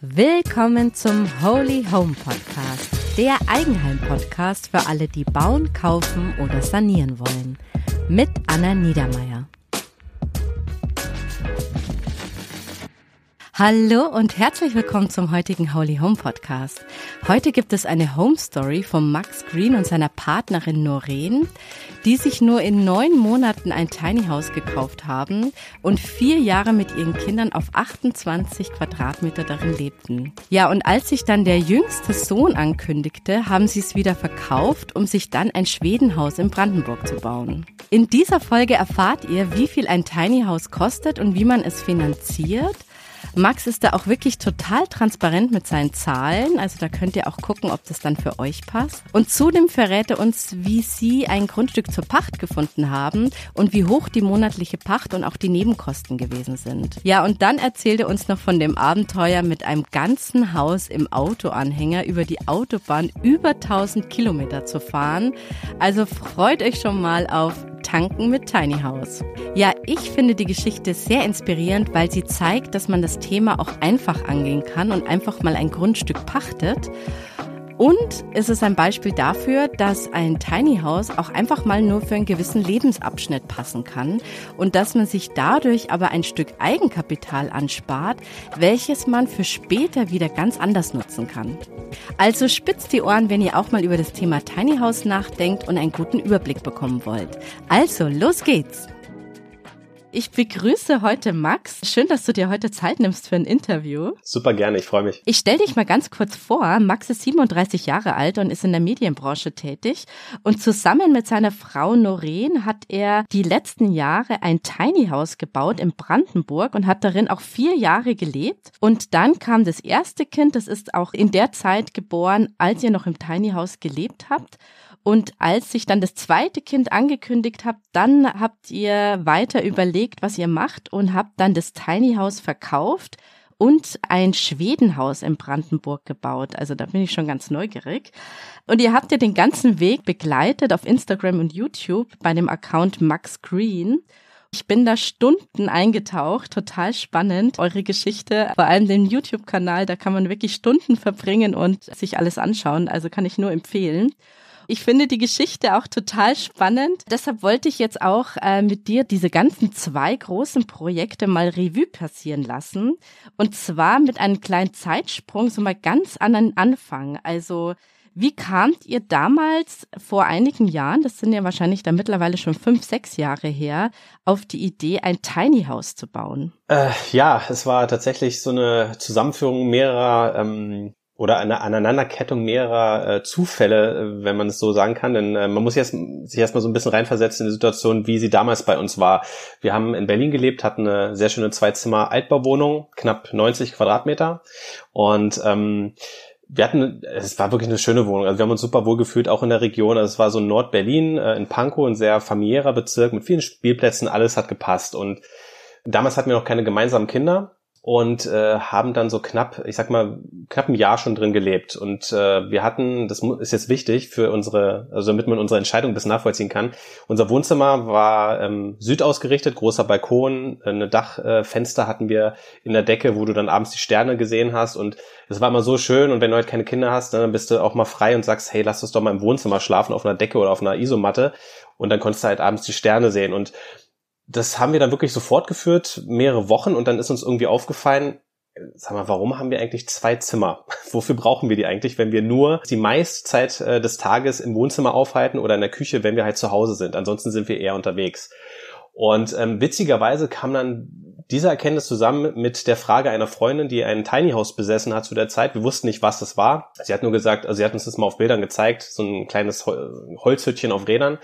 Willkommen zum Holy Home Podcast, der Eigenheim-Podcast für alle, die bauen, kaufen oder sanieren wollen. Mit Anna Niedermeier. Hallo und herzlich willkommen zum heutigen Holy Home Podcast. Heute gibt es eine Home Story von Max Green und seiner Partnerin Noreen, die sich nur in neun Monaten ein Tiny House gekauft haben und vier Jahre mit ihren Kindern auf 28 Quadratmeter darin lebten. Ja, und als sich dann der jüngste Sohn ankündigte, haben sie es wieder verkauft, um sich dann ein Schwedenhaus in Brandenburg zu bauen. In dieser Folge erfahrt ihr, wie viel ein Tiny House kostet und wie man es finanziert Max ist da auch wirklich total transparent mit seinen Zahlen. Also da könnt ihr auch gucken, ob das dann für euch passt. Und zudem verrät er uns, wie sie ein Grundstück zur Pacht gefunden haben und wie hoch die monatliche Pacht und auch die Nebenkosten gewesen sind. Ja, und dann erzählt er uns noch von dem Abenteuer mit einem ganzen Haus im Autoanhänger über die Autobahn über 1000 Kilometer zu fahren. Also freut euch schon mal auf Tanken mit Tiny House. Ja, ich finde die Geschichte sehr inspirierend, weil sie zeigt, dass man das Thema auch einfach angehen kann und einfach mal ein Grundstück pachtet und es ist ein Beispiel dafür, dass ein Tiny House auch einfach mal nur für einen gewissen Lebensabschnitt passen kann und dass man sich dadurch aber ein Stück Eigenkapital anspart, welches man für später wieder ganz anders nutzen kann. Also spitzt die Ohren, wenn ihr auch mal über das Thema Tiny House nachdenkt und einen guten Überblick bekommen wollt. Also, los geht's! Ich begrüße heute Max. Schön, dass du dir heute Zeit nimmst für ein Interview. Super gerne, ich freue mich. Ich stelle dich mal ganz kurz vor. Max ist 37 Jahre alt und ist in der Medienbranche tätig. Und zusammen mit seiner Frau Noreen hat er die letzten Jahre ein Tiny House gebaut in Brandenburg und hat darin auch vier Jahre gelebt. Und dann kam das erste Kind, das ist auch in der Zeit geboren, als ihr noch im Tiny House gelebt habt. Und als sich dann das zweite Kind angekündigt habt, dann habt ihr weiter überlegt, was ihr macht und habt dann das Tiny House verkauft und ein Schwedenhaus in Brandenburg gebaut. Also da bin ich schon ganz neugierig. Und ihr habt ja den ganzen Weg begleitet auf Instagram und YouTube bei dem Account Max Green. Ich bin da Stunden eingetaucht, total spannend, eure Geschichte, vor allem den YouTube-Kanal, da kann man wirklich Stunden verbringen und sich alles anschauen, also kann ich nur empfehlen. Ich finde die Geschichte auch total spannend. Deshalb wollte ich jetzt auch äh, mit dir diese ganzen zwei großen Projekte mal Revue passieren lassen. Und zwar mit einem kleinen Zeitsprung, so mal ganz an den Anfang. Also, wie kamt ihr damals vor einigen Jahren, das sind ja wahrscheinlich da mittlerweile schon fünf, sechs Jahre her, auf die Idee, ein Tiny House zu bauen? Äh, ja, es war tatsächlich so eine Zusammenführung mehrerer ähm, oder eine Aneinanderkettung mehrerer äh, Zufälle, äh, wenn man es so sagen kann. Denn äh, man muss jetzt, sich erstmal so ein bisschen reinversetzen in die Situation, wie sie damals bei uns war. Wir haben in Berlin gelebt, hatten eine sehr schöne Zweizimmer-Altbauwohnung, knapp 90 Quadratmeter. Und ähm, wir hatten, es war wirklich eine schöne Wohnung. Also wir haben uns super wohl gefühlt, auch in der Region. Also es war so Nord-Berlin, äh, in Pankow, ein sehr familiärer Bezirk mit vielen Spielplätzen, alles hat gepasst. Und damals hatten wir noch keine gemeinsamen Kinder und äh, haben dann so knapp, ich sag mal, knapp ein Jahr schon drin gelebt. Und äh, wir hatten, das ist jetzt wichtig für unsere, also damit man unsere Entscheidung bis nachvollziehen kann. Unser Wohnzimmer war ähm, südausgerichtet, großer Balkon, eine Dachfenster äh, hatten wir in der Decke, wo du dann abends die Sterne gesehen hast. Und es war immer so schön. Und wenn du halt keine Kinder hast, dann bist du auch mal frei und sagst, hey, lass uns doch mal im Wohnzimmer schlafen, auf einer Decke oder auf einer Isomatte. Und dann konntest du halt abends die Sterne sehen. Und das haben wir dann wirklich so fortgeführt, mehrere Wochen, und dann ist uns irgendwie aufgefallen, sag mal, warum haben wir eigentlich zwei Zimmer? Wofür brauchen wir die eigentlich, wenn wir nur die meiste Zeit äh, des Tages im Wohnzimmer aufhalten oder in der Küche, wenn wir halt zu Hause sind? Ansonsten sind wir eher unterwegs. Und ähm, witzigerweise kam dann diese Erkenntnis zusammen mit der Frage einer Freundin, die ein Tiny House besessen hat zu der Zeit. Wir wussten nicht, was das war. Sie hat nur gesagt, also sie hat uns das mal auf Bildern gezeigt, so ein kleines Holzhüttchen auf Rädern.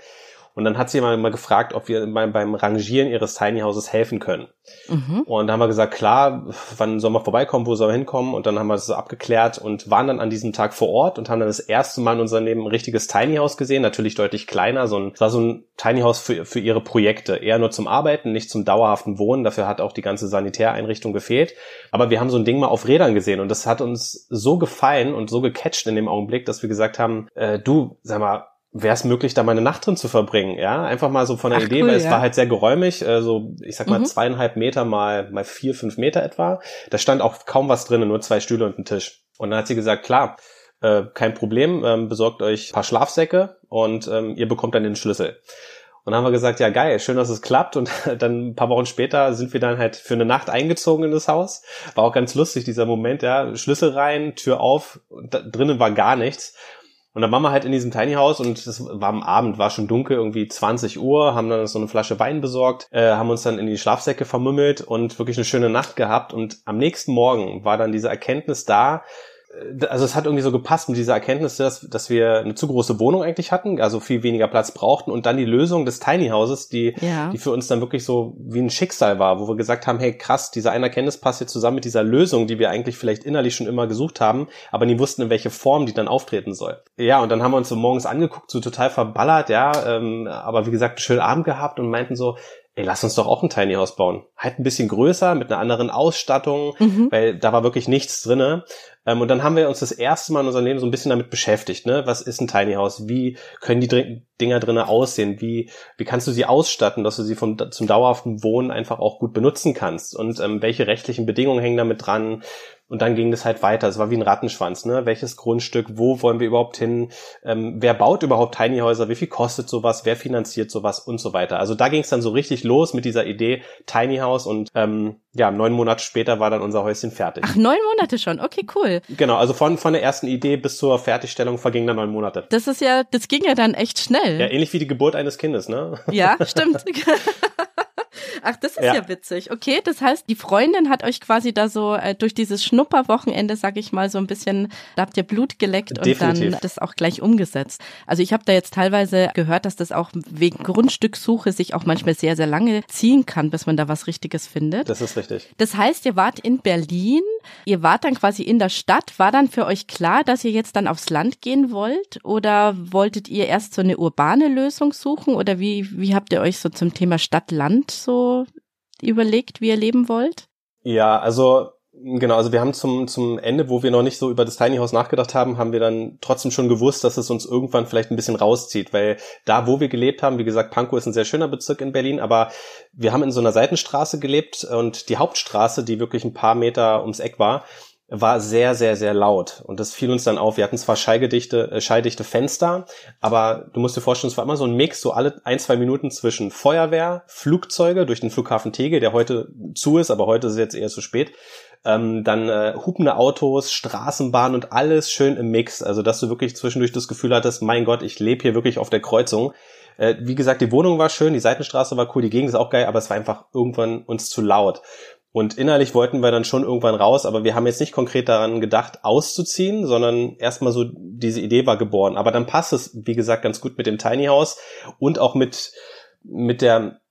Und dann hat sie mal, mal gefragt, ob wir beim, beim Rangieren ihres Tiny Houses helfen können. Mhm. Und da haben wir gesagt, klar, wann soll man vorbeikommen, wo soll man hinkommen? Und dann haben wir das so abgeklärt und waren dann an diesem Tag vor Ort und haben dann das erste Mal in unserem Leben ein richtiges Tiny House gesehen, natürlich deutlich kleiner. So ein, es war so ein Tiny House für, für ihre Projekte, eher nur zum Arbeiten, nicht zum dauerhaften Wohnen. Dafür hat auch die ganze Sanitäreinrichtung gefehlt. Aber wir haben so ein Ding mal auf Rädern gesehen und das hat uns so gefallen und so gecatcht in dem Augenblick, dass wir gesagt haben, äh, du, sag mal, wäre es möglich, da mal eine Nacht drin zu verbringen, ja? Einfach mal so von der Ach, Idee, cool, weil es ja. war halt sehr geräumig, äh, so, ich sag mal, mhm. zweieinhalb Meter mal, mal vier, fünf Meter etwa. Da stand auch kaum was drin, nur zwei Stühle und ein Tisch. Und dann hat sie gesagt, klar, äh, kein Problem, ähm, besorgt euch paar Schlafsäcke und ähm, ihr bekommt dann den Schlüssel. Und dann haben wir gesagt, ja geil, schön, dass es klappt. Und dann ein paar Wochen später sind wir dann halt für eine Nacht eingezogen in das Haus. War auch ganz lustig, dieser Moment, ja. Schlüssel rein, Tür auf, drinnen war gar nichts. Und dann waren wir halt in diesem Tiny House und das war am Abend, war schon dunkel, irgendwie 20 Uhr, haben dann so eine Flasche Wein besorgt, äh, haben uns dann in die Schlafsäcke vermümmelt und wirklich eine schöne Nacht gehabt. Und am nächsten Morgen war dann diese Erkenntnis da, also es hat irgendwie so gepasst mit dieser Erkenntnis, dass, dass wir eine zu große Wohnung eigentlich hatten, also viel weniger Platz brauchten und dann die Lösung des Tiny Houses, die, ja. die für uns dann wirklich so wie ein Schicksal war, wo wir gesagt haben, hey krass, diese eine Erkenntnis passt jetzt zusammen mit dieser Lösung, die wir eigentlich vielleicht innerlich schon immer gesucht haben, aber nie wussten, in welche Form die dann auftreten soll. Ja, und dann haben wir uns so morgens angeguckt, so total verballert, ja, ähm, aber wie gesagt, einen schönen Abend gehabt und meinten so, ey, lass uns doch auch ein Tiny House bauen. Halt ein bisschen größer, mit einer anderen Ausstattung, mhm. weil da war wirklich nichts drinne. Ähm, und dann haben wir uns das erste Mal in unserem Leben so ein bisschen damit beschäftigt, ne? Was ist ein Tiny House? Wie können die Dinger drinnen aussehen? Wie, wie kannst du sie ausstatten, dass du sie vom, zum dauerhaften Wohnen einfach auch gut benutzen kannst? Und ähm, welche rechtlichen Bedingungen hängen damit dran? Und dann ging das halt weiter. Es war wie ein Rattenschwanz, ne? Welches Grundstück, wo wollen wir überhaupt hin? Ähm, wer baut überhaupt Tiny Häuser? Wie viel kostet sowas? Wer finanziert sowas und so weiter? Also da ging es dann so richtig los mit dieser Idee Tiny House und ähm, ja, neun Monate später war dann unser Häuschen fertig. Ach, neun Monate schon, okay, cool. Genau, also von, von der ersten Idee bis zur Fertigstellung vergingen dann neun Monate. Das ist ja, das ging ja dann echt schnell. Ja, ähnlich wie die Geburt eines Kindes, ne? Ja, stimmt. Ach, das ist ja. ja. witzig. Okay, das heißt, die Freundin hat euch quasi da so äh, durch dieses Schnupperwochenende, sag ich mal, so ein bisschen, da habt ihr Blut geleckt Definitiv. und dann das auch gleich umgesetzt. Also ich habe da jetzt teilweise gehört, dass das auch wegen Grundstückssuche sich auch manchmal sehr, sehr lange ziehen kann, bis man da was Richtiges findet. Das ist richtig. Das heißt, ihr wart in Berlin, ihr wart dann quasi in der Stadt. War dann für euch klar, dass ihr jetzt dann aufs Land gehen wollt? Oder wolltet ihr erst so eine urbane Lösung suchen? Oder wie, wie habt ihr euch so zum Thema Stadt-Land so überlegt, wie ihr leben wollt? Ja, also Genau, also wir haben zum, zum Ende, wo wir noch nicht so über das Tiny House nachgedacht haben, haben wir dann trotzdem schon gewusst, dass es uns irgendwann vielleicht ein bisschen rauszieht, weil da, wo wir gelebt haben, wie gesagt, Pankow ist ein sehr schöner Bezirk in Berlin, aber wir haben in so einer Seitenstraße gelebt und die Hauptstraße, die wirklich ein paar Meter ums Eck war, war sehr, sehr, sehr laut. Und das fiel uns dann auf. Wir hatten zwar äh, schalldichte Fenster, aber du musst dir vorstellen, es war immer so ein Mix, so alle ein, zwei Minuten zwischen Feuerwehr, Flugzeuge durch den Flughafen Tegel, der heute zu ist, aber heute ist es jetzt eher zu spät. Ähm, dann äh, hupende Autos, Straßenbahn und alles schön im Mix. Also, dass du wirklich zwischendurch das Gefühl hattest, mein Gott, ich lebe hier wirklich auf der Kreuzung. Äh, wie gesagt, die Wohnung war schön, die Seitenstraße war cool, die Gegend ist auch geil, aber es war einfach irgendwann uns zu laut. Und innerlich wollten wir dann schon irgendwann raus, aber wir haben jetzt nicht konkret daran gedacht, auszuziehen, sondern erstmal so, diese Idee war geboren. Aber dann passt es, wie gesagt, ganz gut mit dem Tiny House und auch mit, mit der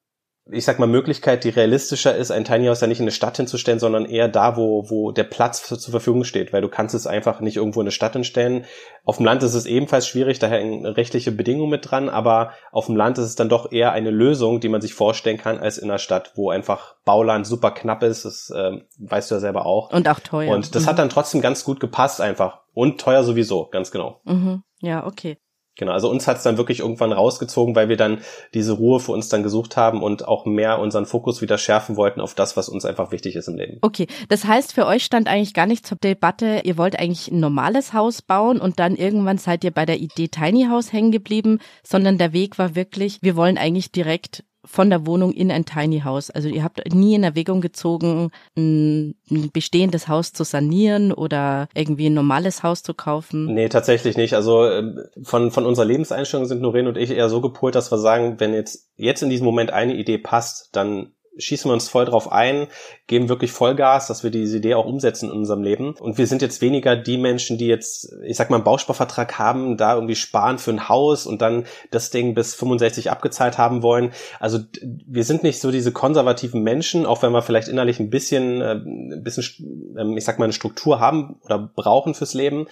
ich sag mal, Möglichkeit, die realistischer ist, ein Tiny House ja nicht in eine Stadt hinzustellen, sondern eher da, wo, wo der Platz zur Verfügung steht, weil du kannst es einfach nicht irgendwo in eine Stadt hinstellen. Auf dem Land ist es ebenfalls schwierig, daher rechtliche Bedingungen mit dran, aber auf dem Land ist es dann doch eher eine Lösung, die man sich vorstellen kann, als in einer Stadt, wo einfach Bauland super knapp ist, das äh, weißt du ja selber auch. Und auch teuer. Und das mhm. hat dann trotzdem ganz gut gepasst einfach. Und teuer sowieso, ganz genau. Mhm. Ja, okay. Genau, also uns hat's dann wirklich irgendwann rausgezogen, weil wir dann diese Ruhe für uns dann gesucht haben und auch mehr unseren Fokus wieder schärfen wollten auf das, was uns einfach wichtig ist im Leben. Okay, das heißt, für euch stand eigentlich gar nicht zur Debatte, ihr wollt eigentlich ein normales Haus bauen und dann irgendwann seid ihr bei der Idee Tiny House hängen geblieben, sondern der Weg war wirklich, wir wollen eigentlich direkt von der Wohnung in ein Tiny House. Also ihr habt nie in Erwägung gezogen, ein, bestehendes Haus zu sanieren oder irgendwie ein normales Haus zu kaufen. Nee, tatsächlich nicht. Also ähm, von, von unserer Lebenseinstellung sind Noreen und ich eher so gepolt, dass wir sagen, wenn jetzt, jetzt in diesem Moment eine Idee passt, dann schießen wir uns voll drauf ein, geben wirklich Vollgas, dass wir diese Idee auch umsetzen in unserem Leben. Und wir sind jetzt weniger die Menschen, die jetzt, ich sag mal, einen Bausparvertrag haben, da irgendwie sparen für ein Haus und dann das Ding bis 65 abgezahlt haben wollen. Also wir sind nicht so diese konservativen Menschen, auch wenn wir vielleicht innerlich ein bisschen, äh, ein bisschen, ähm, ich sag mal, eine Struktur haben oder brauchen fürs Leben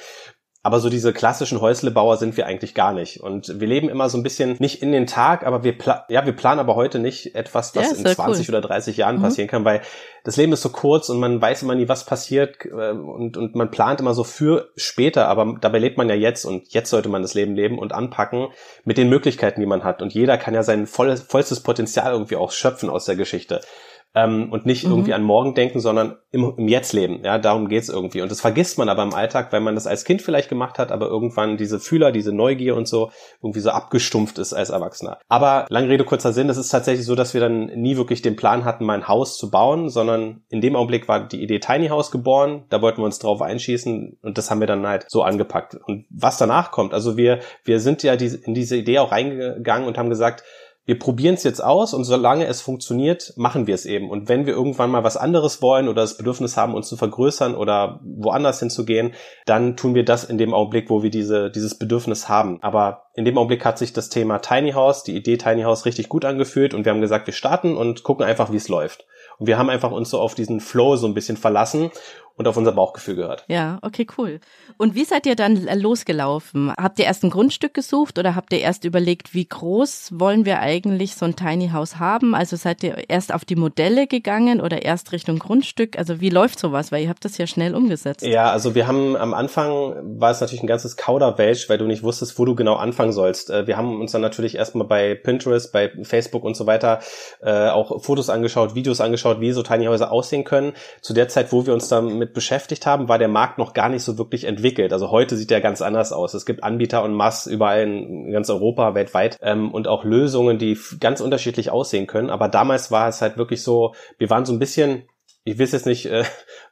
Aber so diese klassischen Häuslebauer sind wir eigentlich gar nicht. Und wir leben immer so ein bisschen nicht in den Tag, aber wir, ja, wir planen aber heute nicht etwas, was ja, in 20 cool. oder 30 Jahren mhm. passieren kann, weil das Leben ist so kurz und man weiß immer nie, was passiert äh, und, und man plant immer so für später, aber dabei lebt man ja jetzt und jetzt sollte man das Leben leben und anpacken mit den Möglichkeiten, die man hat. Und jeder kann ja sein volles, vollstes Potenzial irgendwie auch schöpfen aus der Geschichte ähm, und nicht mhm. irgendwie an morgen denken, sondern im, im Jetzt leben. Ja, darum geht's irgendwie. Und das vergisst man aber im Alltag, weil man das als Kind vielleicht gemacht hat, aber irgendwann diese Fühler, diese Neugier und so irgendwie so abgestumpft ist als Erwachsener. Aber lange Rede, kurzer Sinn, es ist tatsächlich so, dass wir dann nie wirklich den Plan hatten, mein Haus zu bauen, sondern in dem Augenblick war die Idee Tiny House geboren, da wollten wir uns drauf einschießen und das haben wir dann halt so angepackt. Und was danach kommt, also wir, wir sind ja in diese Idee auch reingegangen und haben gesagt, wir probieren es jetzt aus und solange es funktioniert, machen wir es eben. Und wenn wir irgendwann mal was anderes wollen oder das Bedürfnis haben, uns zu vergrößern oder woanders hinzugehen, dann tun wir das in dem Augenblick, wo wir diese, dieses Bedürfnis haben. Aber in dem Augenblick hat sich das Thema Tiny House, die Idee Tiny House richtig gut angefühlt und wir haben gesagt, wir starten und gucken einfach, wie es läuft. Und wir haben einfach uns so auf diesen Flow so ein bisschen verlassen und auf unser Bauchgefühl gehört. Ja, okay, cool. Und wie seid ihr dann losgelaufen? Habt ihr erst ein Grundstück gesucht oder habt ihr erst überlegt, wie groß wollen wir eigentlich so ein Tiny House haben? Also seid ihr erst auf die Modelle gegangen oder erst Richtung Grundstück? Also wie läuft sowas? Weil ihr habt das ja schnell umgesetzt. Ja, also wir haben am Anfang war es natürlich ein ganzes Kauderwelsch, weil du nicht wusstest, wo du genau anfangen sollst. Äh, wir haben uns dann natürlich erstmal bei Pinterest, bei Facebook und so weiter äh, auch Fotos angeschaut, Videos angeschaut, wie so Tiny Häuser aussehen können. Zu der Zeit, wo wir uns dann mit beschäftigt haben, war der Markt noch gar nicht so wirklich entwickelt. Also heute sieht der ganz anders aus. Es gibt Anbieter und Mass überall in ganz Europa, weltweit ähm, und auch Lösungen, die ganz unterschiedlich aussehen können. Aber damals war es halt wirklich so, wir waren so ein bisschen ich will es jetzt nicht äh,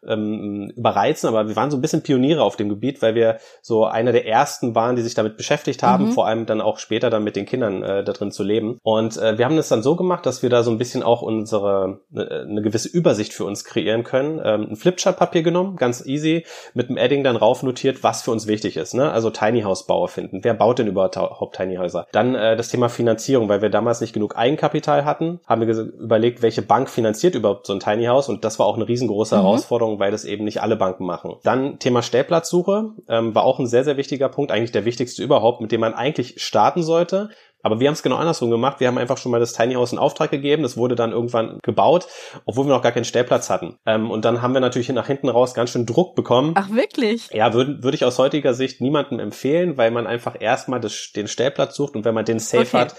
ähm, überreizen, aber wir waren so ein bisschen Pioniere auf dem Gebiet, weil wir so einer der ersten waren, die sich damit beschäftigt haben, mhm. vor allem dann auch später dann mit den Kindern äh, da drin zu leben. Und äh, wir haben das dann so gemacht, dass wir da so ein bisschen auch unsere äh, eine gewisse Übersicht für uns kreieren können. Ähm, ein Flipchart-Papier genommen, ganz easy, mit einem Edding dann rauf notiert, was für uns wichtig ist. Ne? Also Tiny House Bauer finden. Wer baut denn überhaupt Tiny Häuser? Dann äh, das Thema Finanzierung, weil wir damals nicht genug Eigenkapital hatten, haben wir überlegt, welche Bank finanziert überhaupt so ein Tiny House und das war auch eine riesengroße mhm. Herausforderung, weil das eben nicht alle Banken machen. Dann Thema Stellplatzsuche ähm, war auch ein sehr, sehr wichtiger Punkt, eigentlich der wichtigste überhaupt, mit dem man eigentlich starten sollte. Aber wir haben es genau andersrum gemacht. Wir haben einfach schon mal das Tiny House in Auftrag gegeben. Das wurde dann irgendwann gebaut, obwohl wir noch gar keinen Stellplatz hatten. Ähm, und dann haben wir natürlich nach hinten raus ganz schön Druck bekommen. Ach, wirklich? Ja, würde würd ich aus heutiger Sicht niemandem empfehlen, weil man einfach erstmal den Stellplatz sucht und wenn man den safe okay. hat,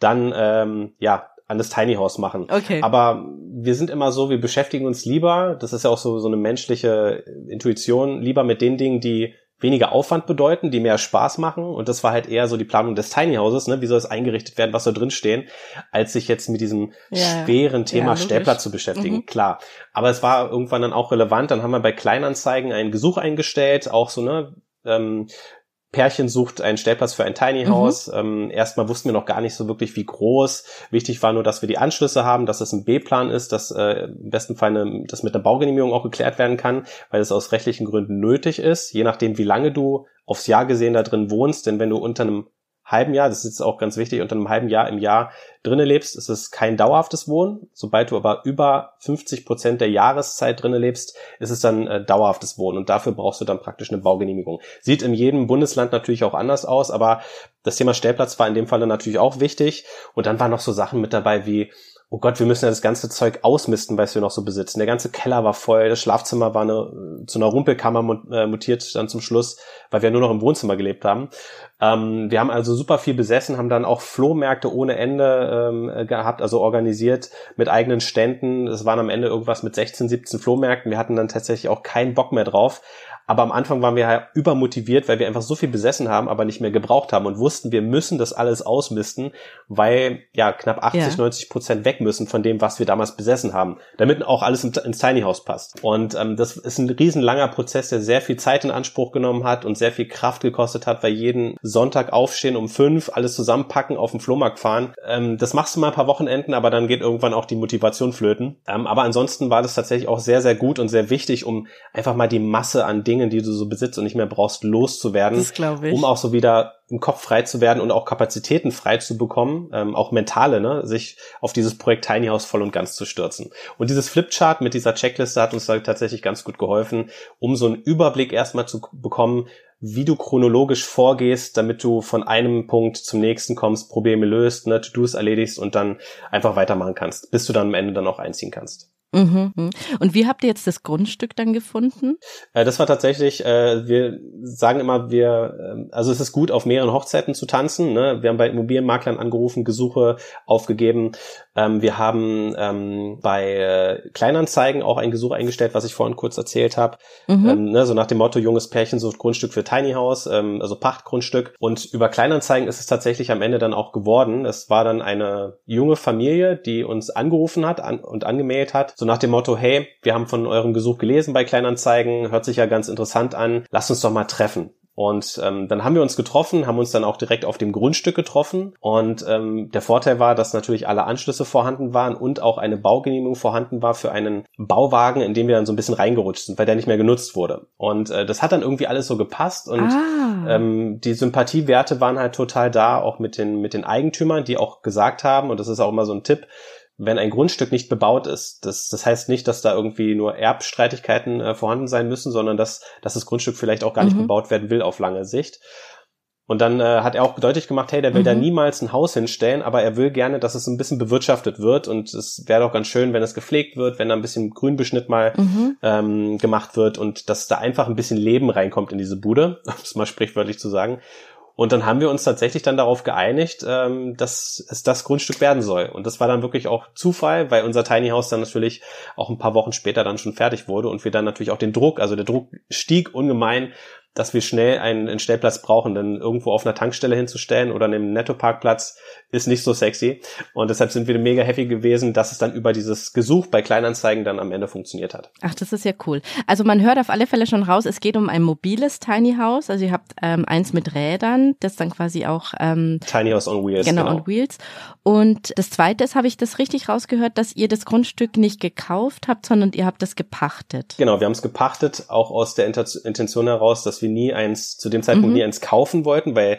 dann ähm, ja an das Tiny House machen. Okay. Aber wir sind immer so, wir beschäftigen uns lieber, das ist ja auch so, so eine menschliche Intuition, lieber mit den Dingen, die weniger Aufwand bedeuten, die mehr Spaß machen. Und das war halt eher so die Planung des Tiny Houses, ne? wie soll es eingerichtet werden, was soll drin stehen, als sich jetzt mit diesem ja, schweren Thema ja, Stellplatz zu beschäftigen. Mhm. Klar. Aber es war irgendwann dann auch relevant. Dann haben wir bei Kleinanzeigen ein Gesuch eingestellt, auch so, ne, ähm, Pärchen sucht einen Stellplatz für ein Tiny mhm. House. Mhm. Ähm, erstmal wussten wir noch gar nicht so wirklich, wie groß. Wichtig war nur, dass wir die Anschlüsse haben, dass es ein B-Plan ist, dass äh, im besten Fall eine, das mit einer Baugenehmigung auch geklärt werden kann, weil es aus rechtlichen Gründen nötig ist, je nachdem, wie lange du aufs Jahr gesehen da drin wohnst. Denn wenn du unter einem halben Jahr, das ist jetzt auch ganz wichtig, unter einem halben Jahr im Jahr drinnen lebst, ist es kein dauerhaftes Wohnen. Sobald du aber über 50 Prozent der Jahreszeit drinnen lebst, ist es dann äh, dauerhaftes Wohnen. Und dafür brauchst du dann praktisch eine Baugenehmigung. Sieht in jedem Bundesland natürlich auch anders aus, aber das Thema Stellplatz war in dem Fall natürlich auch wichtig. Und dann waren noch so Sachen mit dabei wie oh Gott, wir müssen ja das ganze Zeug ausmisten, was wir noch so besitzen. Der ganze Keller war voll, das Schlafzimmer war eine, zu einer Rumpelkammer äh, mutiert dann zum Schluss, weil wir nur noch im Wohnzimmer gelebt haben. Ähm, wir haben also super viel besessen, haben dann auch Flohmärkte ohne Ende ähm, gehabt, also organisiert mit eigenen Ständen. Es waren am Ende irgendwas mit 16, 17 Flohmärkten. Wir hatten dann tatsächlich auch keinen Bock mehr drauf, aber am Anfang waren wir ja übermotiviert, weil wir einfach so viel besessen haben, aber nicht mehr gebraucht haben und wussten, wir müssen das alles ausmisten, weil ja knapp 80, ja. 90 Prozent weg müssen von dem, was wir damals besessen haben, damit auch alles ins Tiny House passt. Und ähm, das ist ein riesenlanger Prozess, der sehr viel Zeit in Anspruch genommen hat und sehr viel Kraft gekostet hat, weil jeden Sonntag aufstehen um fünf, alles zusammenpacken, auf den Flohmarkt fahren. Ähm, das machst du mal ein paar Wochenenden, aber dann geht irgendwann auch die Motivation flöten. Ähm, aber ansonsten war das tatsächlich auch sehr, sehr gut und sehr wichtig, um einfach mal die Masse an Dingen Dingen, die du so besitzt und nicht mehr brauchst, loszuwerden. Das glaube ich. Um auch so wieder im Kopf frei zu werden und auch Kapazitäten frei zu bekommen, ähm, auch mentale, ne, sich auf dieses Projekt Tiny House voll und ganz zu stürzen. Und dieses Flipchart mit dieser Checkliste hat uns da tatsächlich ganz gut geholfen, um so einen Überblick erstmal zu bekommen, wie du chronologisch vorgehst, damit du von einem Punkt zum nächsten kommst, Probleme löst, ne, To-Dos erledigst und dann einfach weitermachen kannst, bis du dann am Ende dann auch einziehen kannst. Mhm. Und wie habt ihr jetzt das Grundstück dann gefunden? Äh, das war tatsächlich, äh, wir sagen immer, wir, äh, also es ist gut, auf mehreren Hochzeiten zu tanzen. Ne? Wir haben bei Immobilienmaklern angerufen, Gesuche aufgegeben. Ähm, wir haben ähm, bei äh, Kleinanzeigen auch ein Gesuch eingestellt, was ich vorhin kurz erzählt habe. Mhm. Ähm, ne? So nach dem Motto, junges Pärchen sucht Grundstück für Tiny House, ähm, also Pachtgrundstück. Und über Kleinanzeigen ist es tatsächlich am Ende dann auch geworden. Es war dann eine junge Familie, die uns angerufen hat an und angemeldet hat so nach dem Motto, hey, wir haben von eurem Gesuch gelesen bei Kleinanzeigen, hört sich ja ganz interessant an, lasst uns doch mal treffen. Und ähm, dann haben wir uns getroffen, haben uns dann auch direkt auf dem Grundstück getroffen. Und ähm, der Vorteil war, dass natürlich alle Anschlüsse vorhanden waren und auch eine Baugenehmigung vorhanden war für einen Bauwagen, in dem wir dann so ein bisschen reingerutscht sind, weil der nicht mehr genutzt wurde. Und äh, das hat dann irgendwie alles so gepasst und ah. ähm, die Sympathiewerte waren halt total da, auch mit den mit den Eigentümern, die auch gesagt haben, und das ist auch immer so ein Tipp, wenn ein Grundstück nicht bebaut ist, das, das heißt nicht, dass da irgendwie nur Erbstreitigkeiten äh, vorhanden sein müssen, sondern dass, dass das Grundstück vielleicht auch gar nicht mhm. bebaut werden will auf lange Sicht. Und dann äh, hat er auch deutlich gemacht, hey, der will mhm. da niemals ein Haus hinstellen, aber er will gerne, dass es ein bisschen bewirtschaftet wird. Und es wäre doch ganz schön, wenn es gepflegt wird, wenn da ein bisschen Grünbeschnitt mal mhm. ähm, gemacht wird und dass da einfach ein bisschen Leben reinkommt in diese Bude, um es mal sprichwörtlich zu sagen. Und dann haben wir uns tatsächlich dann darauf geeinigt, ähm, dass es das Grundstück werden soll. Und das war dann wirklich auch Zufall, weil unser Tiny House dann natürlich auch ein paar Wochen später dann schon fertig wurde und wir dann natürlich auch den Druck, also der Druck stieg ungemein, dass wir schnell einen, einen Stellplatz brauchen, denn irgendwo auf einer Tankstelle hinzustellen oder einem Nettoparkplatz ist nicht so sexy. Und deshalb sind wir mega happy gewesen, dass es dann über dieses Gesuch bei Kleinanzeigen dann am Ende funktioniert hat. Ach, das ist ja cool. Also man hört auf alle Fälle schon raus, es geht um ein mobiles Tiny House. Also ihr habt ähm, eins mit Rädern, das dann quasi auch ähm, Tiny House on Wheels. Genau, genau. on Wheels. Und das zweite ist, habe ich das richtig rausgehört, dass ihr das Grundstück nicht gekauft habt, sondern ihr habt das gepachtet. Genau, wir haben es gepachtet, auch aus der Intention heraus, dass wir nie eins, zu dem Zeitpunkt mhm. nie eins kaufen wollten, weil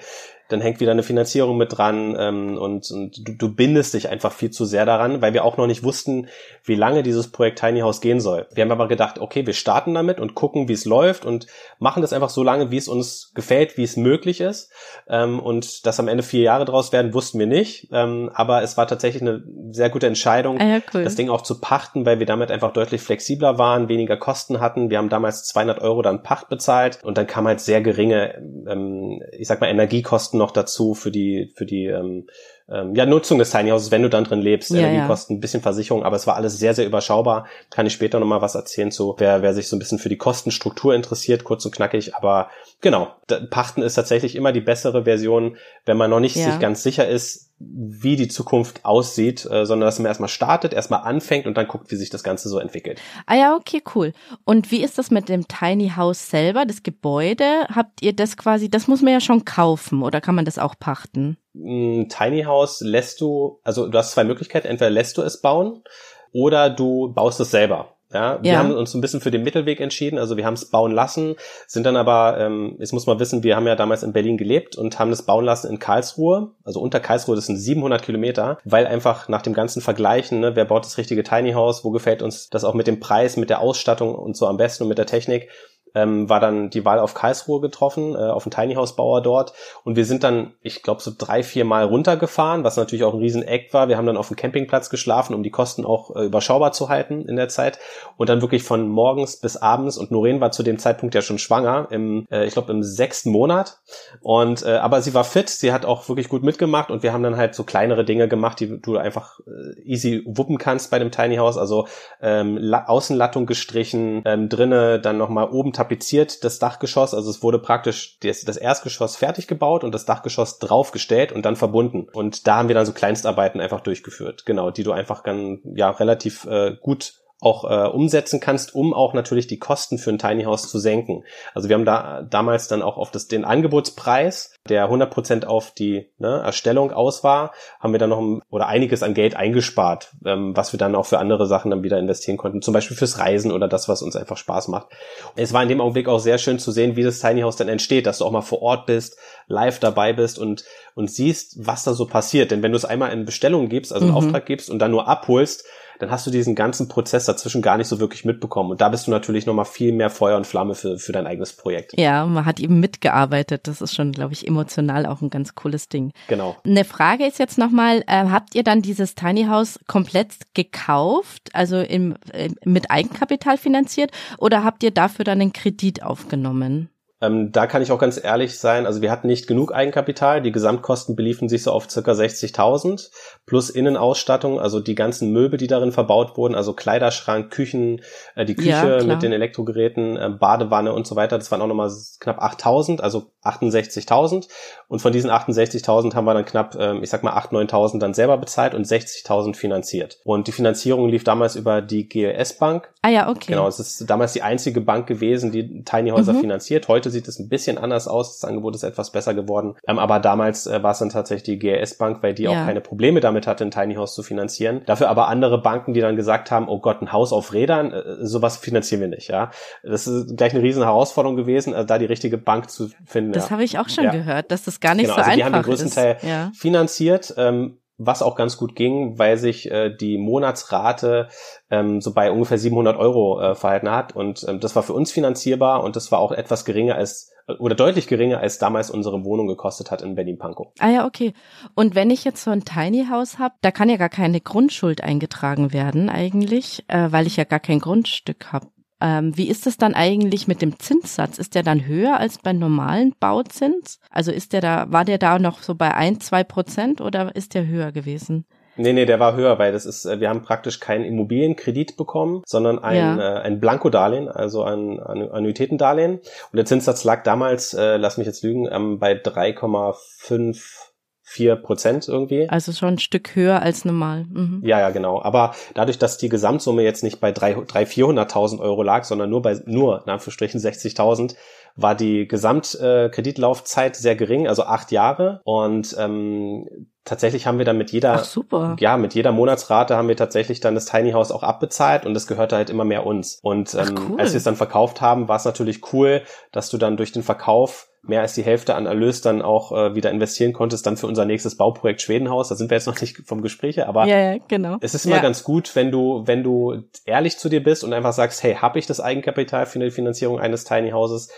dann hängt wieder eine Finanzierung mit dran ähm, und, und du, du bindest dich einfach viel zu sehr daran, weil wir auch noch nicht wussten, wie lange dieses Projekt Tiny House gehen soll. Wir haben aber gedacht, okay, wir starten damit und gucken, wie es läuft und machen das einfach so lange, wie es uns gefällt, wie es möglich ist. Ähm, und dass am Ende vier Jahre draus werden, wussten wir nicht. Ähm, aber es war tatsächlich eine sehr gute Entscheidung, ah ja, cool. das Ding auch zu pachten, weil wir damit einfach deutlich flexibler waren, weniger Kosten hatten. Wir haben damals 200 Euro dann Pacht bezahlt und dann kam halt sehr geringe, ähm, ich sag mal, Energiekosten noch dazu für die, für die ähm, ähm, ja, Nutzung des Tiny Houses, wenn du dann drin lebst. Ja, Energiekosten, ja. ein bisschen Versicherung, aber es war alles sehr, sehr überschaubar. Kann ich später nochmal was erzählen zu, wer, wer sich so ein bisschen für die Kostenstruktur interessiert, kurz und knackig. Aber genau, Pachten ist tatsächlich immer die bessere Version, wenn man noch nicht ja. sich ganz sicher ist, wie die Zukunft aussieht, äh, sondern dass man erstmal startet, erstmal anfängt und dann guckt, wie sich das Ganze so entwickelt. Ah ja, okay, cool. Und wie ist das mit dem Tiny House selber, das Gebäude? Habt ihr das quasi, das muss man ja schon kaufen oder kann man das auch pachten? Ein Tiny House lässt du, also du hast zwei Möglichkeiten, entweder lässt du es bauen oder du baust es selber. Ja, wir ja. haben uns ein bisschen für den Mittelweg entschieden. Also wir haben es bauen lassen, sind dann aber, ähm, jetzt muss man wissen, wir haben ja damals in Berlin gelebt und haben es bauen lassen in Karlsruhe. Also unter Karlsruhe, das sind 700 Kilometer, weil einfach nach dem ganzen Vergleichen, ne, wer baut das richtige Tiny House, wo gefällt uns das auch mit dem Preis, mit der Ausstattung und so am besten und mit der Technik, ähm, war dann die Wahl auf Karlsruhe getroffen, äh, auf den Tiny House Bauer dort. Und wir sind dann, ich glaube, so drei, vier Mal runtergefahren, was natürlich auch ein Rieseneck war. Wir haben dann auf dem Campingplatz geschlafen, um die Kosten auch äh, überschaubar zu halten in der Zeit. Und dann wirklich von morgens bis abends. Und Noreen war zu dem Zeitpunkt ja schon schwanger, im, äh, ich glaube, im sechsten Monat. Und äh, aber sie war fit, sie hat auch wirklich gut mitgemacht und wir haben dann halt so kleinere Dinge gemacht, die du einfach äh, easy wuppen kannst bei dem Tiny House. Also ähm, Außenlattung gestrichen, ähm, drinnen dann nochmal oben tapeziert, das Dachgeschoss. Also es wurde praktisch das, das Erstgeschoss fertig gebaut und das Dachgeschoss draufgestellt und dann verbunden. Und da haben wir dann so Kleinstarbeiten einfach durchgeführt. Genau, die du einfach dann ja relativ äh, gut auch äh, umsetzen kannst, um auch natürlich die Kosten für ein Tiny House zu senken. Also wir haben da damals dann auch auf das, den Angebotspreis, der 100% auf die ne, Erstellung aus war, haben wir dann noch ein, oder einiges an Geld eingespart, ähm, was wir dann auch für andere Sachen dann wieder investieren konnten, zum Beispiel fürs Reisen oder das, was uns einfach Spaß macht. Es war in dem Augenblick auch sehr schön zu sehen, wie das Tiny House dann entsteht, dass du auch mal vor Ort bist, live dabei bist und, und siehst, was da so passiert. Denn wenn du es einmal in Bestellung gibst, also einen mhm. Auftrag gibst und dann nur abholst, dann hast du diesen ganzen Prozess dazwischen gar nicht so wirklich mitbekommen. Und da bist du natürlich nochmal viel mehr Feuer und Flamme für, für dein eigenes Projekt. Ja, man hat eben mitgearbeitet. Das ist schon, glaube ich, emotional auch ein ganz cooles Ding. Genau. Eine Frage ist jetzt nochmal, äh, habt ihr dann dieses Tiny House komplett gekauft, also im, äh, mit Eigenkapital finanziert oder habt ihr dafür dann einen Kredit aufgenommen? Ähm, da kann ich auch ganz ehrlich sein, also wir hatten nicht genug Eigenkapital, die Gesamtkosten beliefen sich so auf circa 60.000 plus Innenausstattung, also die ganzen Möbel, die darin verbaut wurden, also Kleiderschrank, Küchen, äh, die Küche ja, mit den Elektrogeräten, äh, Badewanne und so weiter, das waren auch nochmal knapp 8.000, also 68.000 und von diesen 68.000 haben wir dann knapp, äh, ich sag mal 8.000, 9.000 dann selber bezahlt und 60.000 finanziert. Und die Finanzierung lief damals über die GLS Bank. Ah ja, okay. Genau, es ist damals die einzige Bank gewesen, die Tiny Häuser mhm. finanziert. Heute sieht es ein bisschen anders aus. Das Angebot ist etwas besser geworden. Ähm, aber damals äh, war es dann tatsächlich die GRS Bank, weil die ja. auch keine Probleme damit hatte, ein Tiny House zu finanzieren. Dafür aber andere Banken, die dann gesagt haben, oh Gott, ein Haus auf Rädern, äh, sowas finanzieren wir nicht, ja. Das ist gleich eine riesen Herausforderung gewesen, äh, da die richtige Bank zu finden. Das ja. habe ich auch schon ja. gehört, dass das gar nicht genau, so also einfach ist. Die haben den größten ist. Teil finanziert. Ähm, was auch ganz gut ging, weil sich äh, die Monatsrate ähm, so bei ungefähr 700 Euro äh, verhalten hat und ähm, das war für uns finanzierbar und das war auch etwas geringer als oder deutlich geringer als damals unsere Wohnung gekostet hat in Berlin-Pankow. Ah ja, okay. Und wenn ich jetzt so ein Tiny House habe, da kann ja gar keine Grundschuld eingetragen werden eigentlich, äh, weil ich ja gar kein Grundstück habe. Ähm, wie ist es dann eigentlich mit dem Zinssatz? Ist der dann höher als beim normalen Bauzins? Also ist der da, war der da noch so bei ein, zwei Prozent oder ist der höher gewesen? Nee, nee, der war höher, weil das ist, äh, wir haben praktisch keinen Immobilienkredit bekommen, sondern ein, ja. äh, ein Blankodarlehen, also ein, ein Annuitätendarlehen. Und der Zinssatz lag damals, äh, lass mich jetzt lügen, ähm, bei 3,5 vier Prozent irgendwie. Also schon ein Stück höher als normal. Mhm. Ja, ja, genau. Aber dadurch, dass die Gesamtsumme jetzt nicht bei drei, drei 400.000 Euro lag, sondern nur bei, nur, in Anführungsstrichen, 60.000, war die Gesamtkreditlaufzeit äh, sehr gering, also acht Jahre. Und ähm, tatsächlich haben wir dann mit jeder, Ach, ja, mit jeder Monatsrate haben wir tatsächlich dann das Tiny House auch abbezahlt und das gehörte halt immer mehr uns. Und ähm, Ach, cool. als wir es dann verkauft haben, war es natürlich cool, dass du dann durch den Verkauf mehr als die Hälfte an Erlös dann auch äh, wieder investieren konntest, dann für unser nächstes Bauprojekt Schwedenhaus. Da sind wir jetzt noch nicht vom Gespräch, aber ja, ja, genau. es ist immer ja. ganz gut, wenn du, wenn du ehrlich zu dir bist und einfach sagst, hey, habe ich das Eigenkapital für die Finanzierung eines Tiny Houses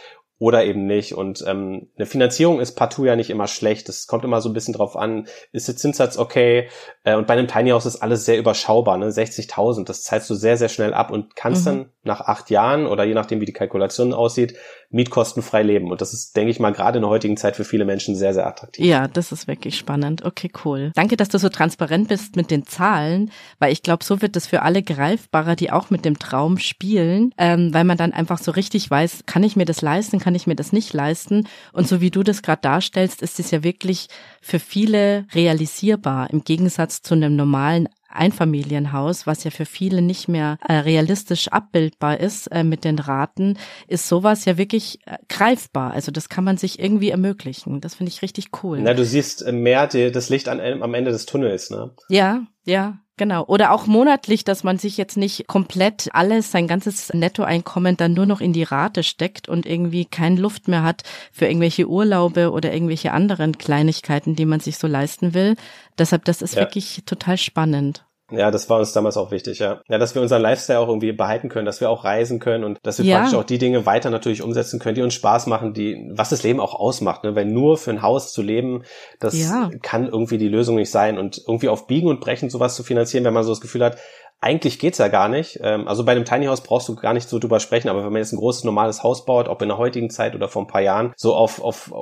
oder eben nicht. Und ähm, eine Finanzierung ist partout ja nicht immer schlecht. Es kommt immer so ein bisschen drauf an, ist der Zinssatz okay? Äh, und bei einem Tiny House ist alles sehr überschaubar, ne? 60.000, das zahlst du sehr, sehr schnell ab und kannst mhm. dann nach acht Jahren oder je nachdem, wie die Kalkulation aussieht, mietkostenfrei leben. Und das ist, denke ich mal, gerade in der heutigen Zeit für viele Menschen sehr, sehr attraktiv. Ja, das ist wirklich spannend. Okay, cool. Danke, dass du so transparent bist mit den Zahlen, weil ich glaube, so wird es für alle greifbarer, die auch mit dem Traum spielen, ähm, weil man dann einfach so richtig weiß, kann ich mir das leisten, kann ich mir das nicht leisten. Und so wie du das gerade darstellst, ist es ja wirklich für viele realisierbar, im Gegensatz zu einem normalen Einfamilienhaus, was ja für viele nicht mehr äh, realistisch abbildbar ist äh, mit den Raten, ist sowas ja wirklich äh, greifbar. Also das kann man sich irgendwie ermöglichen. Das finde ich richtig cool. Na, du siehst äh, mehr die, das Licht an, am Ende des Tunnels, ne? Ja, ja, Genau. Oder auch monatlich, dass man sich jetzt nicht komplett alles, sein ganzes Nettoeinkommen dann nur noch in die Rate steckt und irgendwie keine Luft mehr hat für irgendwelche Urlaube oder irgendwelche anderen Kleinigkeiten, die man sich so leisten will. Deshalb, das ist ja. wirklich total spannend. Ja, das war uns damals auch wichtig, ja. Ja, dass wir unseren Lifestyle auch irgendwie behalten können, dass wir auch reisen können und dass wir ja. praktisch auch die Dinge weiter natürlich umsetzen können, die uns Spaß machen, die, was das Leben auch ausmacht, ne? Weil nur für ein Haus zu leben, das ja. kann irgendwie die Lösung nicht sein und irgendwie auf Biegen und Brechen sowas zu finanzieren, wenn man so das Gefühl hat, eigentlich geht's ja gar nicht. Ähm, also bei einem Tiny House brauchst du gar nicht so drüber sprechen, aber wenn man jetzt ein großes normales Haus baut, ob in der heutigen Zeit oder vor ein paar Jahren, so auf, auf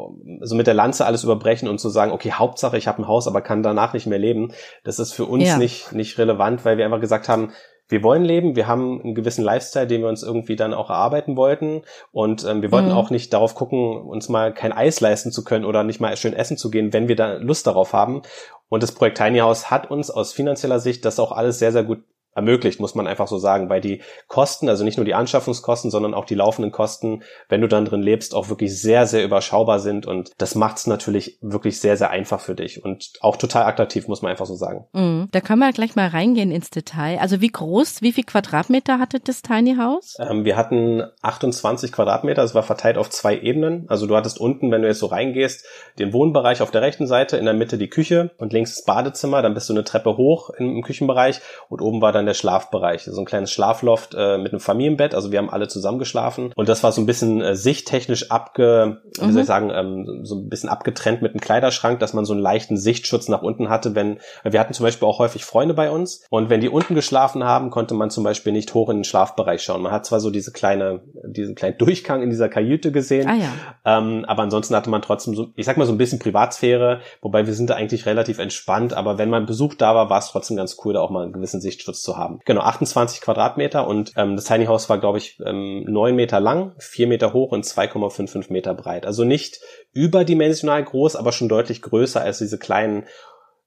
so mit der Lanze alles überbrechen und zu sagen, okay, Hauptsache ich habe ein Haus, aber kann danach nicht mehr leben, das ist für uns ja. nicht nicht relevant, weil wir einfach gesagt haben, wir wollen leben, wir haben einen gewissen Lifestyle, den wir uns irgendwie dann auch erarbeiten wollten und ähm, wir wollten mhm. auch nicht darauf gucken, uns mal kein Eis leisten zu können oder nicht mal schön essen zu gehen, wenn wir da Lust darauf haben. Und das Projekt Tiny House hat uns aus finanzieller Sicht das auch alles sehr, sehr gut ermöglicht, muss man einfach so sagen, weil die Kosten, also nicht nur die Anschaffungskosten, sondern auch die laufenden Kosten, wenn du dann drin lebst, auch wirklich sehr, sehr überschaubar sind und das macht es natürlich wirklich sehr, sehr einfach für dich und auch total attraktiv, muss man einfach so sagen. Mhm. Da können wir gleich mal reingehen ins Detail. Also wie groß, wie viel Quadratmeter hatte das Tiny House? Ähm, wir hatten 28 Quadratmeter, es war verteilt auf zwei Ebenen. Also du hattest unten, wenn du jetzt so reingehst, den Wohnbereich auf der rechten Seite, in der Mitte die Küche und links das Badezimmer, dann bist du eine Treppe hoch im Küchenbereich und oben war dann dann der Schlafbereich, so ein kleines Schlafloft äh, mit einem Familienbett. Also wir haben alle zusammen geschlafen und das war so ein bisschen äh, sichttechnisch abge, mhm. wie soll ich mhm. sagen, ähm, so ein bisschen abgetrennt mit einem Kleiderschrank, dass man so einen leichten Sichtschutz nach unten hatte, wenn wir hatten zum Beispiel auch häufig Freunde bei uns und wenn die unten geschlafen haben, konnte man zum Beispiel nicht hoch in den Schlafbereich schauen. Man hat zwar so diese kleine, diesen kleinen Durchgang in dieser Kajüte gesehen, ah, ja. ähm, aber ansonsten hatte man trotzdem so, ich sag mal so ein bisschen Privatsphäre, wobei wir sind da eigentlich relativ entspannt, aber wenn man Besuch da war, war es trotzdem ganz cool, da auch mal einen gewissen Sichtschutz zu haben. Genau, 28 Quadratmeter und ähm, das Tiny House war, glaube ich, ähm, 9 Meter lang, 4 Meter hoch und 2,55 Meter breit. Also nicht überdimensional groß, aber schon deutlich größer als diese kleinen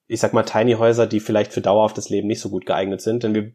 ich sag mal, Tiny Häuser, die vielleicht für dauerhaftes Leben nicht so gut geeignet sind. Denn wir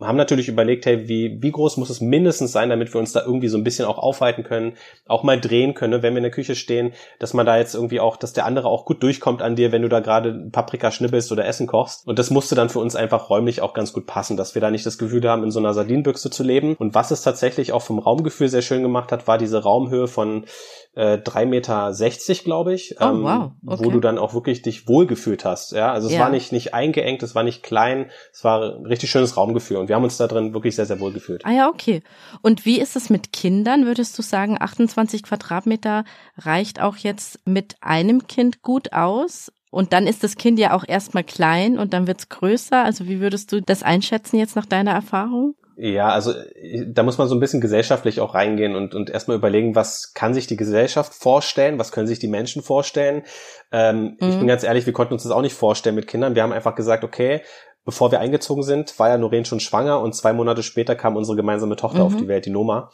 haben natürlich überlegt, hey, wie, wie groß muss es mindestens sein, damit wir uns da irgendwie so ein bisschen auch aufhalten können, auch mal drehen können, ne, wenn wir in der Küche stehen, dass man da jetzt irgendwie auch, dass der andere auch gut durchkommt an dir, wenn du da gerade Paprika schnibbelst oder Essen kochst. Und das musste dann für uns einfach räumlich auch ganz gut passen, dass wir da nicht das Gefühl haben, in so einer Sardinenbüchse zu leben. Und was es tatsächlich auch vom Raumgefühl sehr schön gemacht hat, war diese Raumhöhe von äh, 3,60 Meter, glaube ich, oh, ähm, wow. okay. wo du dann auch wirklich dich wohlgefühlt hast. Ja, also es ja. war nicht, nicht eingeengt, es war nicht klein, es war ein richtig schönes Raumgefühl Gefühl. Und wir haben uns da drin wirklich sehr, sehr wohl gefühlt. Ah ja, okay. Und wie ist es mit Kindern? Würdest du sagen, 28 Quadratmeter reicht auch jetzt mit einem Kind gut aus? Und dann ist das Kind ja auch erstmal klein und dann wird's größer. Also wie würdest du das einschätzen jetzt nach deiner Erfahrung? Ja, also da muss man so ein bisschen gesellschaftlich auch reingehen und, und erstmal überlegen, was kann sich die Gesellschaft vorstellen, was können sich die Menschen vorstellen. Ähm, mhm. Ich bin ganz ehrlich, wir konnten uns das auch nicht vorstellen mit Kindern. Wir haben einfach gesagt, okay, bevor wir eingezogen sind, war ja Noreen schon schwanger und zwei Monate später kam unsere gemeinsame Tochter mhm. auf die Welt, die Noma.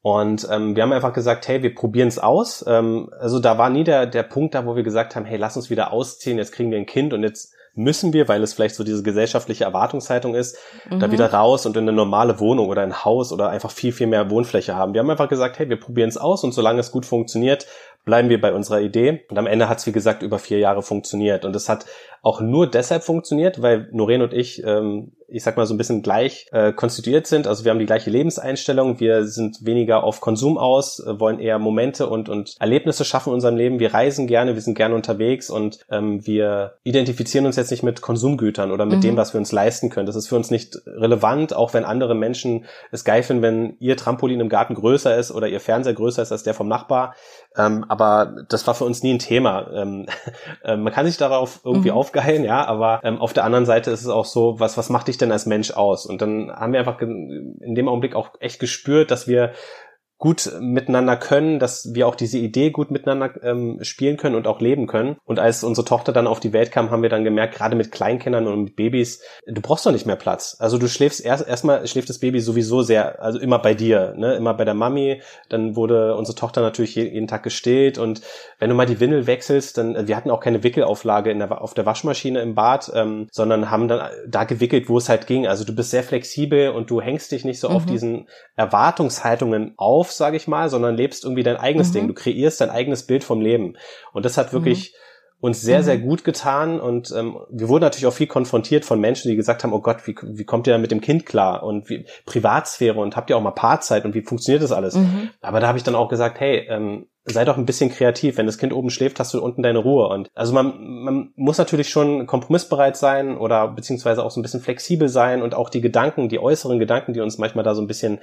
Und ähm, wir haben einfach gesagt, hey, wir probieren es aus. Ähm, also da war nie der, der Punkt da, wo wir gesagt haben, hey, lass uns wieder ausziehen, jetzt kriegen wir ein Kind und jetzt müssen wir, weil es vielleicht so diese gesellschaftliche Erwartungshaltung ist, mhm. da wieder raus und in eine normale Wohnung oder ein Haus oder einfach viel, viel mehr Wohnfläche haben. Wir haben einfach gesagt, hey, wir probieren es aus und solange es gut funktioniert, bleiben wir bei unserer Idee. Und am Ende hat es, wie gesagt, über vier Jahre funktioniert. Und es hat auch nur deshalb funktioniert, weil Noreen und ich ähm, ich sag mal, so ein bisschen gleich äh, konstituiert sind. Also wir haben die gleiche Lebenseinstellung, wir sind weniger auf Konsum aus, äh, wollen eher Momente und, und Erlebnisse schaffen in unserem Leben. Wir reisen gerne, wir sind gerne unterwegs und ähm, wir identifizieren uns jetzt nicht mit Konsumgütern oder mit mhm. dem, was wir uns leisten können. Das ist für uns nicht relevant, auch wenn andere Menschen es geil finden, wenn ihr Trampolin im Garten größer ist oder ihr Fernseher größer ist als der vom Nachbar. Ähm, aber das war für uns nie ein Thema. Ähm, äh, man kann sich darauf irgendwie mhm. aufgeilen, ja, aber ähm, auf der anderen Seite ist es auch so, was, was macht dich denn als Mensch aus? Und dann haben wir einfach in dem Augenblick auch echt gespürt, dass wir gut miteinander können, dass wir auch diese Idee gut miteinander ähm, spielen können und auch leben können. Und als unsere Tochter dann auf die Welt kam, haben wir dann gemerkt, gerade mit Kleinkindern und mit Babys, du brauchst doch nicht mehr Platz. Also du schläfst erst erstmal schläft das Baby sowieso sehr, also immer bei dir, ne, immer bei der Mami. Dann wurde unsere Tochter natürlich jeden Tag gestillt und wenn du mal die Windel wechselst, dann wir hatten auch keine Wickelauflage in der, auf der Waschmaschine im Bad, ähm, sondern haben dann da gewickelt, wo es halt ging. Also du bist sehr flexibel und du hängst dich nicht so mhm. auf diesen Erwartungshaltungen auf, sage ich mal, sondern lebst irgendwie dein eigenes mhm. Ding. Du kreierst dein eigenes Bild vom Leben. Und das hat wirklich mhm. uns sehr, sehr mhm. gut getan. Und ähm, wir wurden natürlich auch viel konfrontiert von Menschen, die gesagt haben, oh Gott, wie, wie kommt ihr da mit dem Kind klar? Und wie Privatsphäre und habt ihr auch mal Paarzeit und wie funktioniert das alles? Mhm. Aber da habe ich dann auch gesagt, hey, ähm, sei doch ein bisschen kreativ. Wenn das Kind oben schläft, hast du unten deine Ruhe. Und also man, man muss natürlich schon kompromissbereit sein oder beziehungsweise auch so ein bisschen flexibel sein und auch die Gedanken, die äußeren Gedanken, die uns manchmal da so ein bisschen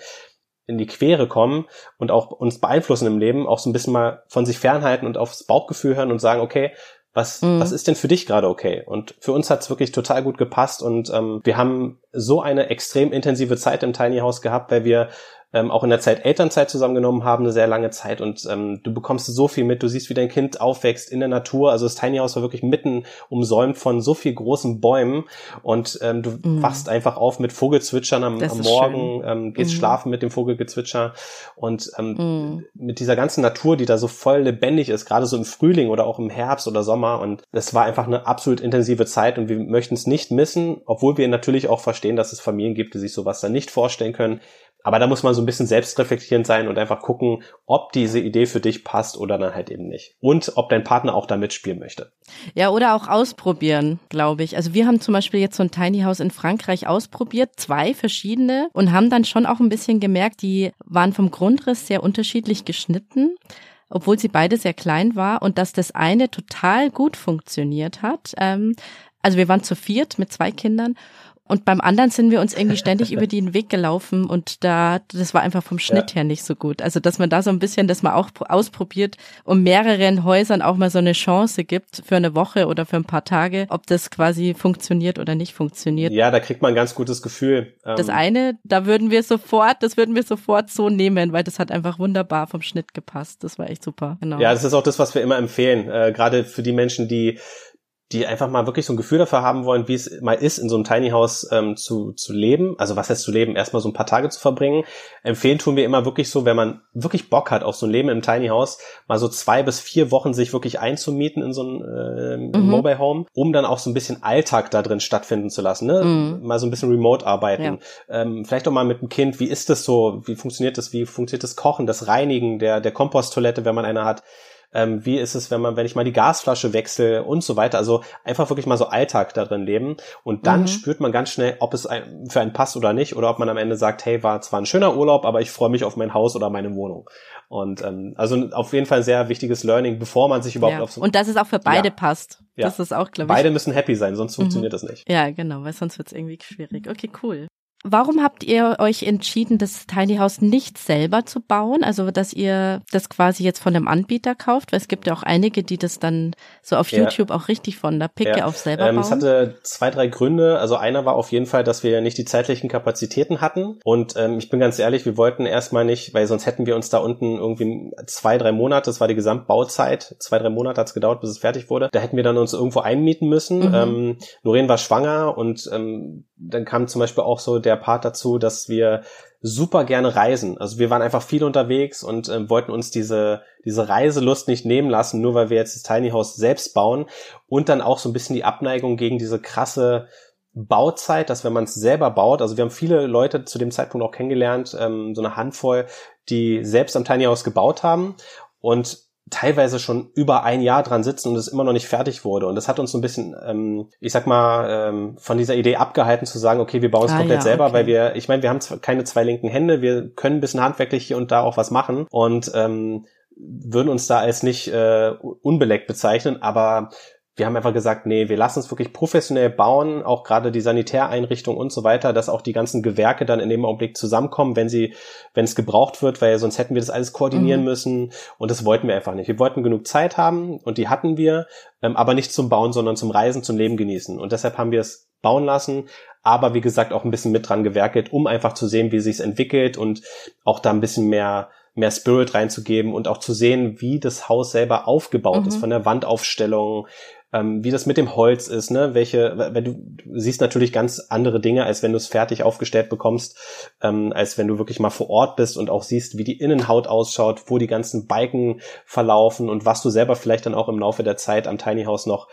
in die Quere kommen und auch uns beeinflussen im Leben, auch so ein bisschen mal von sich fernhalten und aufs Bauchgefühl hören und sagen, okay, was, mhm. was ist denn für dich gerade okay? Und für uns hat's wirklich total gut gepasst und ähm, wir haben so eine extrem intensive Zeit im Tiny House gehabt, weil wir ähm, auch in der Zeit Elternzeit zusammengenommen haben, eine sehr lange Zeit und ähm, du bekommst so viel mit, du siehst, wie dein Kind aufwächst in der Natur, also das Tiny House war wirklich mitten umsäumt von so viel großen Bäumen und ähm, du mm. wachst einfach auf mit Vogelzwitschern am, am Morgen, ähm, gehst mm. schlafen mit dem Vogelgezwitscher und ähm, mm. mit dieser ganzen Natur, die da so voll lebendig ist, gerade so im Frühling oder auch im Herbst oder Sommer und es war einfach eine absolut intensive Zeit und wir möchten es nicht missen, obwohl wir natürlich auch verstehen, dass es Familien gibt, die sich sowas dann nicht vorstellen können. Aber da muss man so ein bisschen selbstreflektierend sein und einfach gucken, ob diese Idee für dich passt oder dann halt eben nicht. Und ob dein Partner auch da mitspielen möchte. Ja, oder auch ausprobieren, glaube ich. Also wir haben zum Beispiel jetzt so ein Tiny House in Frankreich ausprobiert, zwei verschiedene und haben dann schon auch ein bisschen gemerkt, die waren vom Grundriss sehr unterschiedlich geschnitten obwohl sie beide sehr klein war und dass das eine total gut funktioniert hat. Ähm, also wir waren zu viert mit zwei Kindern Und beim anderen sind wir uns irgendwie ständig über den Weg gelaufen und da, das war einfach vom Schnitt ja. her nicht so gut. Also, dass man da so ein bisschen, dass man auch ausprobiert und mehreren Häusern auch mal so eine Chance gibt für eine Woche oder für ein paar Tage, ob das quasi funktioniert oder nicht funktioniert. Ja, da kriegt man ein ganz gutes Gefühl. Das ähm, eine, da würden wir sofort, das würden wir sofort so nehmen, weil das hat einfach wunderbar vom Schnitt gepasst. Das war echt super. Genau. Ja, das ist auch das, was wir immer empfehlen. Äh, Gerade für die Menschen, die die einfach mal wirklich so ein Gefühl dafür haben wollen, wie es mal ist, in so einem Tiny House ähm, zu, zu leben. Also was heißt zu leben? Erstmal so ein paar Tage zu verbringen. Empfehlen tun wir immer wirklich so, wenn man wirklich Bock hat auf so ein Leben im Tiny House, mal so zwei bis vier Wochen sich wirklich einzumieten in so ein äh, mhm. Mobile Home, um dann auch so ein bisschen Alltag da drin stattfinden zu lassen. Ne? Mhm. Mal so ein bisschen remote arbeiten. Ja. Ähm, vielleicht auch mal mit dem Kind. Wie ist das so? Wie funktioniert das? Wie funktioniert das Kochen, das Reinigen der, der Komposttoilette, wenn man eine hat? Ähm, wie ist es, wenn man, wenn ich mal die Gasflasche wechsle und so weiter. Also einfach wirklich mal so Alltag darin leben. Und dann mhm. spürt man ganz schnell, ob es ein, für einen passt oder nicht, oder ob man am Ende sagt, hey, war zwar ein schöner Urlaub, aber ich freue mich auf mein Haus oder meine Wohnung. Und ähm, also auf jeden Fall ein sehr wichtiges Learning, bevor man sich überhaupt ja. auf so Und dass es auch für beide ja. passt. Ja. Das ist auch, glaube ich. Beide müssen happy sein, sonst mhm. funktioniert das nicht. Ja, genau, weil sonst wird es irgendwie schwierig. Okay, cool. Warum habt ihr euch entschieden, das Tiny House nicht selber zu bauen? Also, dass ihr das quasi jetzt von einem Anbieter kauft? Weil es gibt ja auch einige, die das dann so auf ja. YouTube auch richtig von der Picke ja. auf selber ähm, bauen. Es hatte zwei, drei Gründe. Also einer war auf jeden Fall, dass wir nicht die zeitlichen Kapazitäten hatten. Und ähm, ich bin ganz ehrlich, wir wollten erstmal nicht, weil sonst hätten wir uns da unten irgendwie zwei, drei Monate, das war die Gesamtbauzeit, zwei, drei Monate hat's gedauert, bis es fertig wurde. Da hätten wir dann uns irgendwo einmieten müssen. Mhm. Ähm, Noreen war schwanger und ähm, dann kam zum Beispiel auch so der Part dazu, dass wir super gerne reisen. Also wir waren einfach viel unterwegs und äh, wollten uns diese, diese Reiselust nicht nehmen lassen, nur weil wir jetzt das Tiny House selbst bauen und dann auch so ein bisschen die Abneigung gegen diese krasse Bauzeit, dass wenn man es selber baut, also wir haben viele Leute zu dem Zeitpunkt auch kennengelernt, ähm, so eine Handvoll, die selbst am Tiny House gebaut haben und teilweise schon über ein Jahr dran sitzen und es immer noch nicht fertig wurde. Und das hat uns so ein bisschen, ähm, ich sag mal, ähm, von dieser Idee abgehalten zu sagen, okay, wir bauen es ah, komplett ja, selber, okay. weil wir, ich meine, wir haben keine zwei linken Hände, wir können ein bisschen handwerklich hier und da auch was machen und ähm, würden uns da als nicht äh, unbeleckt bezeichnen, aber wir haben einfach gesagt, nee, wir lassen es wirklich professionell bauen, auch gerade die Sanitäreinrichtung und so weiter, dass auch die ganzen Gewerke dann in dem Augenblick zusammenkommen, wenn sie, wenn es gebraucht wird, weil sonst hätten wir das alles koordinieren mhm. müssen und das wollten wir einfach nicht. Wir wollten genug Zeit haben und die hatten wir, ähm, aber nicht zum Bauen, sondern zum Reisen, zum Leben genießen und deshalb haben wir es bauen lassen, aber wie gesagt auch ein bisschen mit dran gewerkelt, um einfach zu sehen, wie sich entwickelt und auch da ein bisschen mehr mehr Spirit reinzugeben und auch zu sehen, wie das Haus selber aufgebaut mhm. ist, von der Wandaufstellung, ähm, wie das mit dem Holz ist, ne? Welche, du, du siehst natürlich ganz andere Dinge, als wenn du es fertig aufgestellt bekommst, ähm, als wenn du wirklich mal vor Ort bist und auch siehst, wie die Innenhaut ausschaut, wo die ganzen Balken verlaufen und was du selber vielleicht dann auch im Laufe der Zeit am Tiny House noch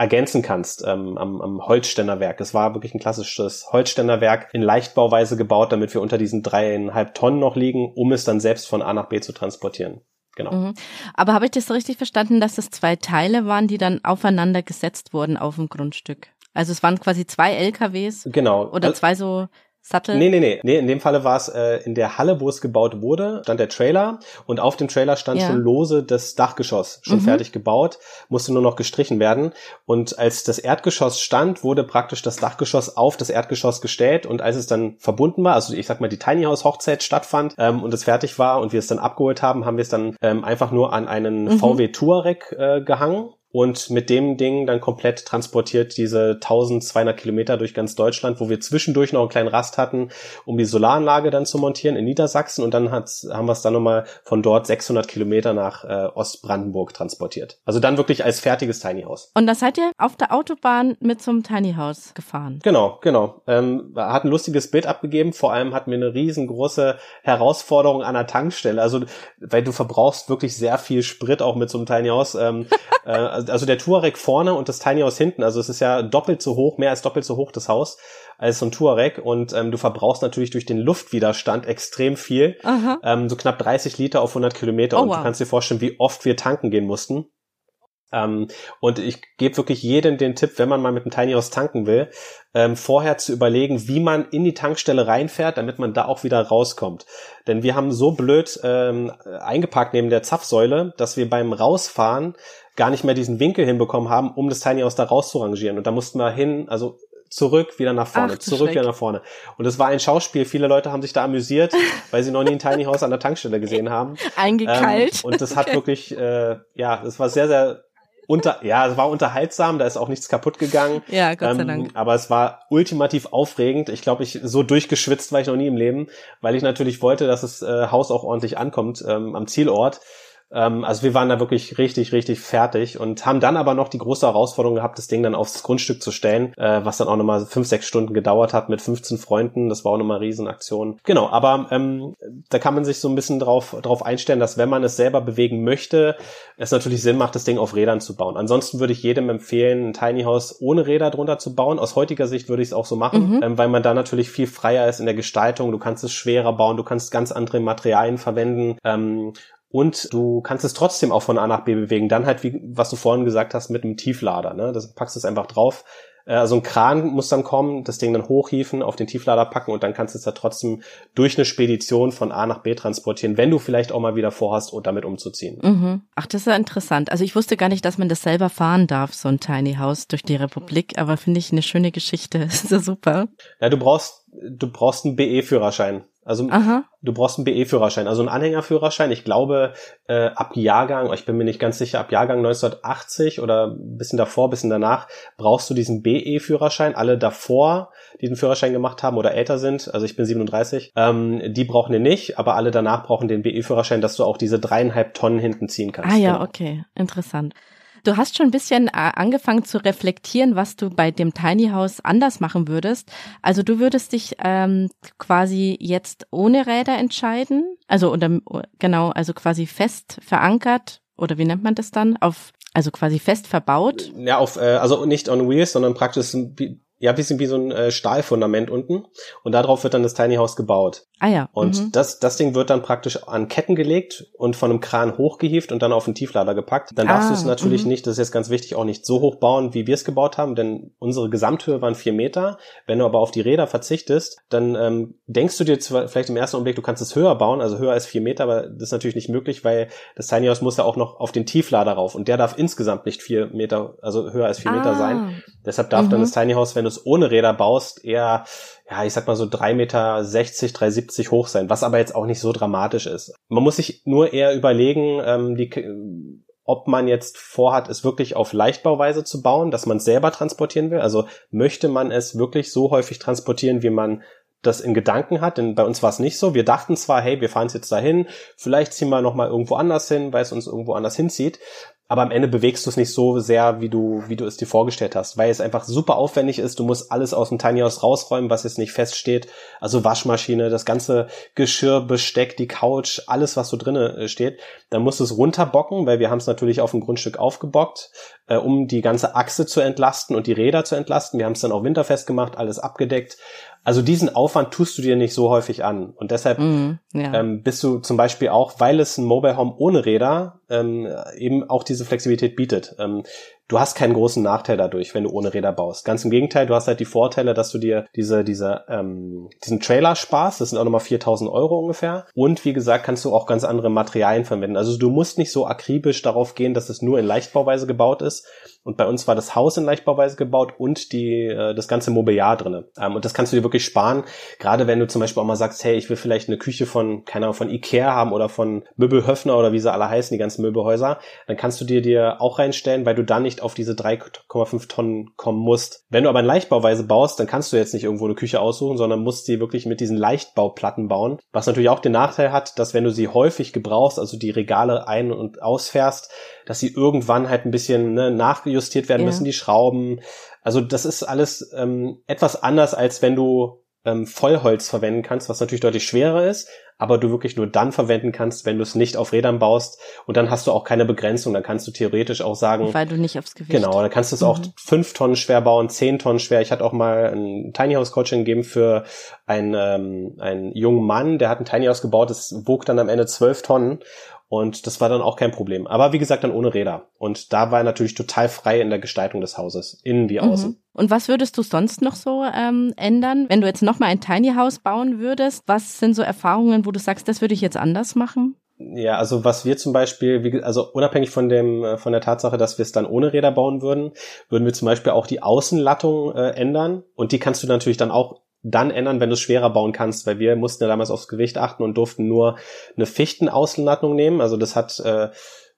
ergänzen kannst ähm, am, am Holzständerwerk. Es war wirklich ein klassisches Holzständerwerk in Leichtbauweise gebaut, damit wir unter diesen dreieinhalb Tonnen noch liegen, um es dann selbst von A nach B zu transportieren. Genau. Mhm. Aber habe ich das so richtig verstanden, dass es zwei Teile waren, die dann aufeinander gesetzt wurden auf dem Grundstück? Also es waren quasi zwei LKWs. Genau. Oder zwei so Sattel? Nee, nee, nee. nee in dem Falle war es äh, in der Halle, wo es gebaut wurde, stand der Trailer und auf dem Trailer stand ja. schon lose das Dachgeschoss, schon mhm. fertig gebaut, musste nur noch gestrichen werden. Und als das Erdgeschoss stand, wurde praktisch das Dachgeschoss auf das Erdgeschoss gestellt und als es dann verbunden war, also ich sag mal die Tiny House Hochzeit stattfand ähm, und es fertig war und wir es dann abgeholt haben, haben wir es dann ähm, einfach nur an einen mhm. VW Touareg äh, gehangen und mit dem Ding dann komplett transportiert diese 1200 Kilometer durch ganz Deutschland, wo wir zwischendurch noch einen kleinen Rast hatten, um die Solaranlage dann zu montieren in Niedersachsen und dann hat, haben wir es dann nochmal von dort 600 Kilometer nach äh, Ostbrandenburg transportiert. Also dann wirklich als fertiges Tiny House. Und da seid ihr auf der Autobahn mit zum Tiny House gefahren? Genau, genau. Ähm, hat ein lustiges Bild abgegeben. Vor allem hatten wir eine riesengroße Herausforderung an der Tankstelle. Also, weil du verbrauchst wirklich sehr viel Sprit auch mit so einem Tiny House. Ähm, äh, also der Touareg vorne und das Tiny House hinten. Also es ist ja doppelt so hoch, mehr als doppelt so hoch das Haus als so ein Touareg und ähm, du verbrauchst natürlich durch den Luftwiderstand extrem viel, ähm, so knapp 30 Liter auf 100 Kilometer oh, und wow. du kannst dir vorstellen, wie oft wir tanken gehen mussten. Ähm, und ich gebe wirklich jedem den Tipp, wenn man mal mit einem Tiny House tanken will, ähm, vorher zu überlegen, wie man in die Tankstelle reinfährt, damit man da auch wieder rauskommt. Denn wir haben so blöd ähm, eingepackt neben der Zapfsäule, dass wir beim Rausfahren gar nicht mehr diesen Winkel hinbekommen haben, um das Tiny House da rauszurangieren. Und da mussten wir hin, also zurück, wieder nach vorne, Ach, zurück, Schreck. wieder nach vorne. Und es war ein Schauspiel. Viele Leute haben sich da amüsiert, weil sie noch nie ein Tiny House an der Tankstelle gesehen haben. Eingekeilt. Ähm, und das hat wirklich, äh, ja, es war sehr, sehr unter, ja, es war unterhaltsam, da ist auch nichts kaputt gegangen. ja, Gott sei Ähm, Dank. aber es war ultimativ aufregend. Ich glaube, ich so durchgeschwitzt war ich noch nie im Leben, weil ich natürlich wollte, dass das äh, Haus auch ordentlich ankommt ähm, am Zielort. Ähm, also wir waren da wirklich richtig, richtig fertig und haben dann aber noch die große Herausforderung gehabt, das Ding dann aufs Grundstück zu stellen, äh, was dann auch nochmal fünf, sechs Stunden gedauert hat mit 15 Freunden. Das war auch nochmal eine Riesenaktion. Genau, aber ähm, da kann man sich so ein bisschen drauf, drauf einstellen, dass wenn man es selber bewegen möchte, es natürlich Sinn macht, das Ding auf Rädern zu bauen. Ansonsten würde ich jedem empfehlen, ein Tiny House ohne Räder drunter zu bauen. Aus heutiger Sicht würde ich es auch so machen, Mhm. ähm, weil man da natürlich viel freier ist in der Gestaltung. Du kannst es schwerer bauen, du kannst ganz andere Materialien verwenden. Ähm, und du kannst es trotzdem auch von A nach B bewegen. Dann halt, wie was du vorhin gesagt hast, mit einem Tieflader. Ne? Das packst du es einfach drauf. Äh, Also ein Kran muss dann kommen, das Ding dann hochhieven, auf den Tieflader packen und dann kannst du es ja trotzdem durch eine Spedition von A nach B transportieren, wenn du vielleicht auch mal wieder vorhast, um damit umzuziehen. Mhm. Ach, das ist ja interessant. Also ich wusste gar nicht, dass man das selber fahren darf, so ein Tiny House durch die Republik, aber finde ich eine schöne Geschichte. Das ist ja super. Ja, du brauchst, du brauchst einen BE-Führerschein. Also Aha. du brauchst einen BE-Führerschein, also einen Anhängerführerschein. Ich glaube, äh, ab Jahrgang, ich bin mir nicht ganz sicher, ab Jahrgang 1980 oder ein bisschen davor, ein bisschen danach, brauchst du diesen BE-Führerschein. Alle davor, die den Führerschein gemacht haben oder älter sind, also ich bin 37, ähm, die brauchen den nicht, aber alle danach brauchen den BE-Führerschein, dass du auch diese dreieinhalb Tonnen hinten ziehen kannst. Ah ja, Genau. okay, interessant. Du hast schon ein bisschen äh, angefangen zu reflektieren, was du bei dem Tiny House anders machen würdest. Also du würdest dich ähm, quasi jetzt ohne Räder entscheiden, also oder genau, also quasi fest verankert oder wie nennt man das dann? Auf also quasi fest verbaut. Ja, auf, äh, also nicht on wheels, sondern praktisch ja, bisschen wie so ein äh, Stahlfundament unten. Und darauf wird dann das Tiny House gebaut. Ah ja. Und mhm. das, das Ding wird dann praktisch an Ketten gelegt und von einem Kran hochgehievt und dann auf den Tieflader gepackt. Dann darfst Ah, du es natürlich mhm. nicht, das ist jetzt ganz wichtig, auch nicht so hoch bauen, wie wir es gebaut haben, denn unsere Gesamthöhe waren vier Meter. Wenn du aber auf die Räder verzichtest, dann ähm, denkst du dir zwar vielleicht im ersten Augenblick, du kannst es höher bauen, also höher als vier Meter, aber das ist natürlich nicht möglich, weil das Tiny House muss ja auch noch auf den Tieflader rauf und der darf insgesamt nicht vier Meter, also höher als vier Meter Ah. sein. Deshalb darf dann Mhm. das Tiny House, wenn du es ohne Räder baust, eher, ja, ich sag mal so drei Meter, 60, 370 hoch sein, was aber jetzt auch nicht so dramatisch ist. Man muss sich nur eher überlegen, ähm, die, ob man jetzt vorhat, es wirklich auf Leichtbauweise zu bauen, dass man es selber transportieren will. Also möchte man es wirklich so häufig transportieren, wie man das in Gedanken hat, denn bei uns war es nicht so. Wir dachten zwar, hey, wir fahren es jetzt dahin, vielleicht ziehen wir noch mal irgendwo anders hin, weil es uns irgendwo anders hinzieht, aber am Ende bewegst du es nicht so sehr, wie du, wie du es dir vorgestellt hast, weil es einfach super aufwendig ist. Du musst alles aus dem Tiny House rausräumen, was jetzt nicht feststeht. Also Waschmaschine, das ganze Geschirr, Besteck, die Couch, alles, was so drinnen äh, steht. Dann musst du es runterbocken, weil wir haben es natürlich auf dem Grundstück aufgebockt, äh, um die ganze Achse zu entlasten und die Räder zu entlasten. Wir haben es dann auch winterfest gemacht, alles abgedeckt. Also diesen Aufwand tust du dir nicht so häufig an. Und deshalb Mhm, ja. ähm, bist du zum Beispiel auch, weil es ein Mobile Home ohne Räder ähm, eben auch diese Flexibilität bietet. Ähm, du hast keinen großen Nachteil dadurch, wenn du ohne Räder baust. Ganz im Gegenteil, du hast halt die Vorteile, dass du dir diese, diese, ähm, diesen Trailer sparst. Das sind auch nochmal 4000 Euro ungefähr. Und wie gesagt, kannst du auch ganz andere Materialien verwenden. Also du musst nicht so akribisch darauf gehen, dass es nur in Leichtbauweise gebaut ist. Und bei uns war das Haus in Leichtbauweise gebaut und die, äh, das ganze Mobiliar drinne. Ähm, und das kannst du dir wirklich sparen. Gerade wenn du zum Beispiel auch mal sagst, hey, ich will vielleicht eine Küche von, keine Ahnung, von Ikea haben oder von Möbelhöfner oder wie sie alle heißen, die ganzen Möbelhäuser, dann kannst du dir dir auch reinstellen, weil du dann nicht auf diese 3,5 Tonnen kommen musst. Wenn du aber in Leichtbauweise baust, dann kannst du jetzt nicht irgendwo eine Küche aussuchen, sondern musst sie wirklich mit diesen Leichtbauplatten bauen. Was natürlich auch den Nachteil hat, dass wenn du sie häufig gebrauchst, also die Regale ein- und ausfährst, dass sie irgendwann halt ein bisschen ne, nachjustiert werden Ja. müssen, die Schrauben. Also das ist alles ähm, etwas anders, als wenn du ähm, Vollholz verwenden kannst, was natürlich deutlich schwerer ist, aber du wirklich nur dann verwenden kannst, wenn du es nicht auf Rädern baust und dann hast du auch keine Begrenzung, dann kannst du theoretisch auch sagen, Weil du nicht aufs Gewicht. Genau, dann kannst du es auch Mhm. fünf Tonnen schwer bauen, zehn Tonnen schwer. Ich hatte auch mal ein Tiny House Coaching gegeben für einen, ähm, einen jungen Mann, der hat ein Tiny House gebaut, das wog dann am Ende zwölf Tonnen und das war dann auch kein Problem. Aber wie gesagt, dann ohne Räder. Und da war er natürlich total frei in der Gestaltung des Hauses, innen wie außen. Mhm. Und was würdest du sonst noch so ähm, ändern, wenn du jetzt nochmal ein Tiny House bauen würdest? Was sind so Erfahrungen, wo du sagst, das würde ich jetzt anders machen? Ja, also was wir zum Beispiel, wie, also unabhängig von dem, äh, von der Tatsache, dass wir es dann ohne Räder bauen würden, würden wir zum Beispiel auch die Außenlattung äh, ändern und die kannst du natürlich dann auch dann ändern, wenn du es schwerer bauen kannst, weil wir mussten ja damals aufs Gewicht achten und durften nur eine Fichtenaußenlattung nehmen. Also das hat äh,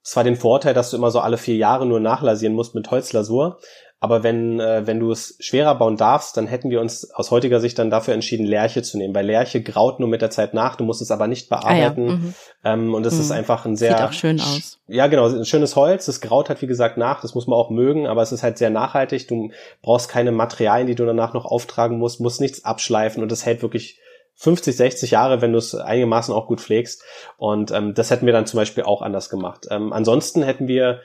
zwar den Vorteil, dass du immer so alle vier Jahre nur nachlasieren musst mit Holzlasur, aber wenn, äh, wenn du es schwerer bauen darfst, dann hätten wir uns aus heutiger Sicht dann dafür entschieden, Lerche zu nehmen. Weil Lerche graut nur mit der Zeit nach, du musst es aber nicht bearbeiten. Ah, ja. mhm. ähm, und es mhm. ist einfach ein sehr. Sieht auch schön aus. Ja, genau, ein schönes Holz. Das graut halt, wie gesagt, nach. Das muss man auch mögen, aber es ist halt sehr nachhaltig. Du brauchst keine Materialien, die du danach noch auftragen musst, musst nichts abschleifen und es hält wirklich 50, 60 Jahre, wenn du es einigermaßen auch gut pflegst. Und ähm, das hätten wir dann zum Beispiel auch anders gemacht. Ähm, ansonsten hätten wir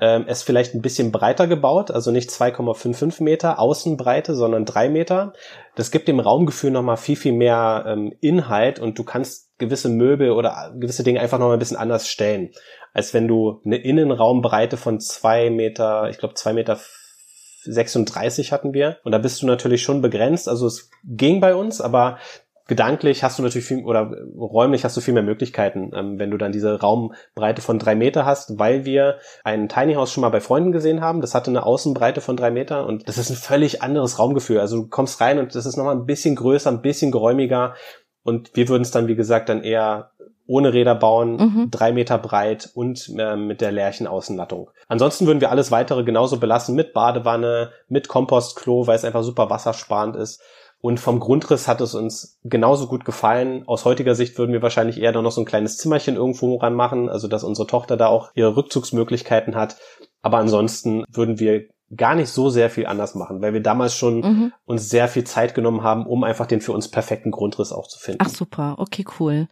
ähm, es vielleicht ein bisschen breiter gebaut, also nicht 2,55 Meter Außenbreite, sondern drei Meter. Das gibt dem Raumgefühl nochmal viel, viel mehr ähm, Inhalt und du kannst gewisse Möbel oder gewisse Dinge einfach nochmal ein bisschen anders stellen, als wenn du eine Innenraumbreite von zwei Meter, ich glaube zwei Meter 36 hatten wir. Und da bist du natürlich schon begrenzt. Also es ging bei uns, aber gedanklich hast du natürlich viel, oder räumlich hast du viel mehr Möglichkeiten, ähm, wenn du dann diese Raumbreite von drei Meter hast, weil wir ein Tiny House schon mal bei Freunden gesehen haben. Das hatte eine Außenbreite von drei Meter und das ist ein völlig anderes Raumgefühl. Also du kommst rein und das ist nochmal ein bisschen größer, ein bisschen geräumiger. Und wir würden es dann, wie gesagt, dann eher ohne Räder bauen, mhm. drei Meter breit und äh, mit der Lärchenaußenlattung. Ansonsten würden wir alles weitere genauso belassen mit Badewanne, mit Kompostklo, weil es einfach super wassersparend ist. Und vom Grundriss hat es uns genauso gut gefallen. Aus heutiger Sicht würden wir wahrscheinlich eher noch so ein kleines Zimmerchen irgendwo ranmachen, also dass unsere Tochter da auch ihre Rückzugsmöglichkeiten hat. Aber ansonsten würden wir gar nicht so sehr viel anders machen, weil wir damals schon mhm. uns sehr viel Zeit genommen haben, um einfach den für uns perfekten Grundriss auch zu finden. Ach super, okay, cool.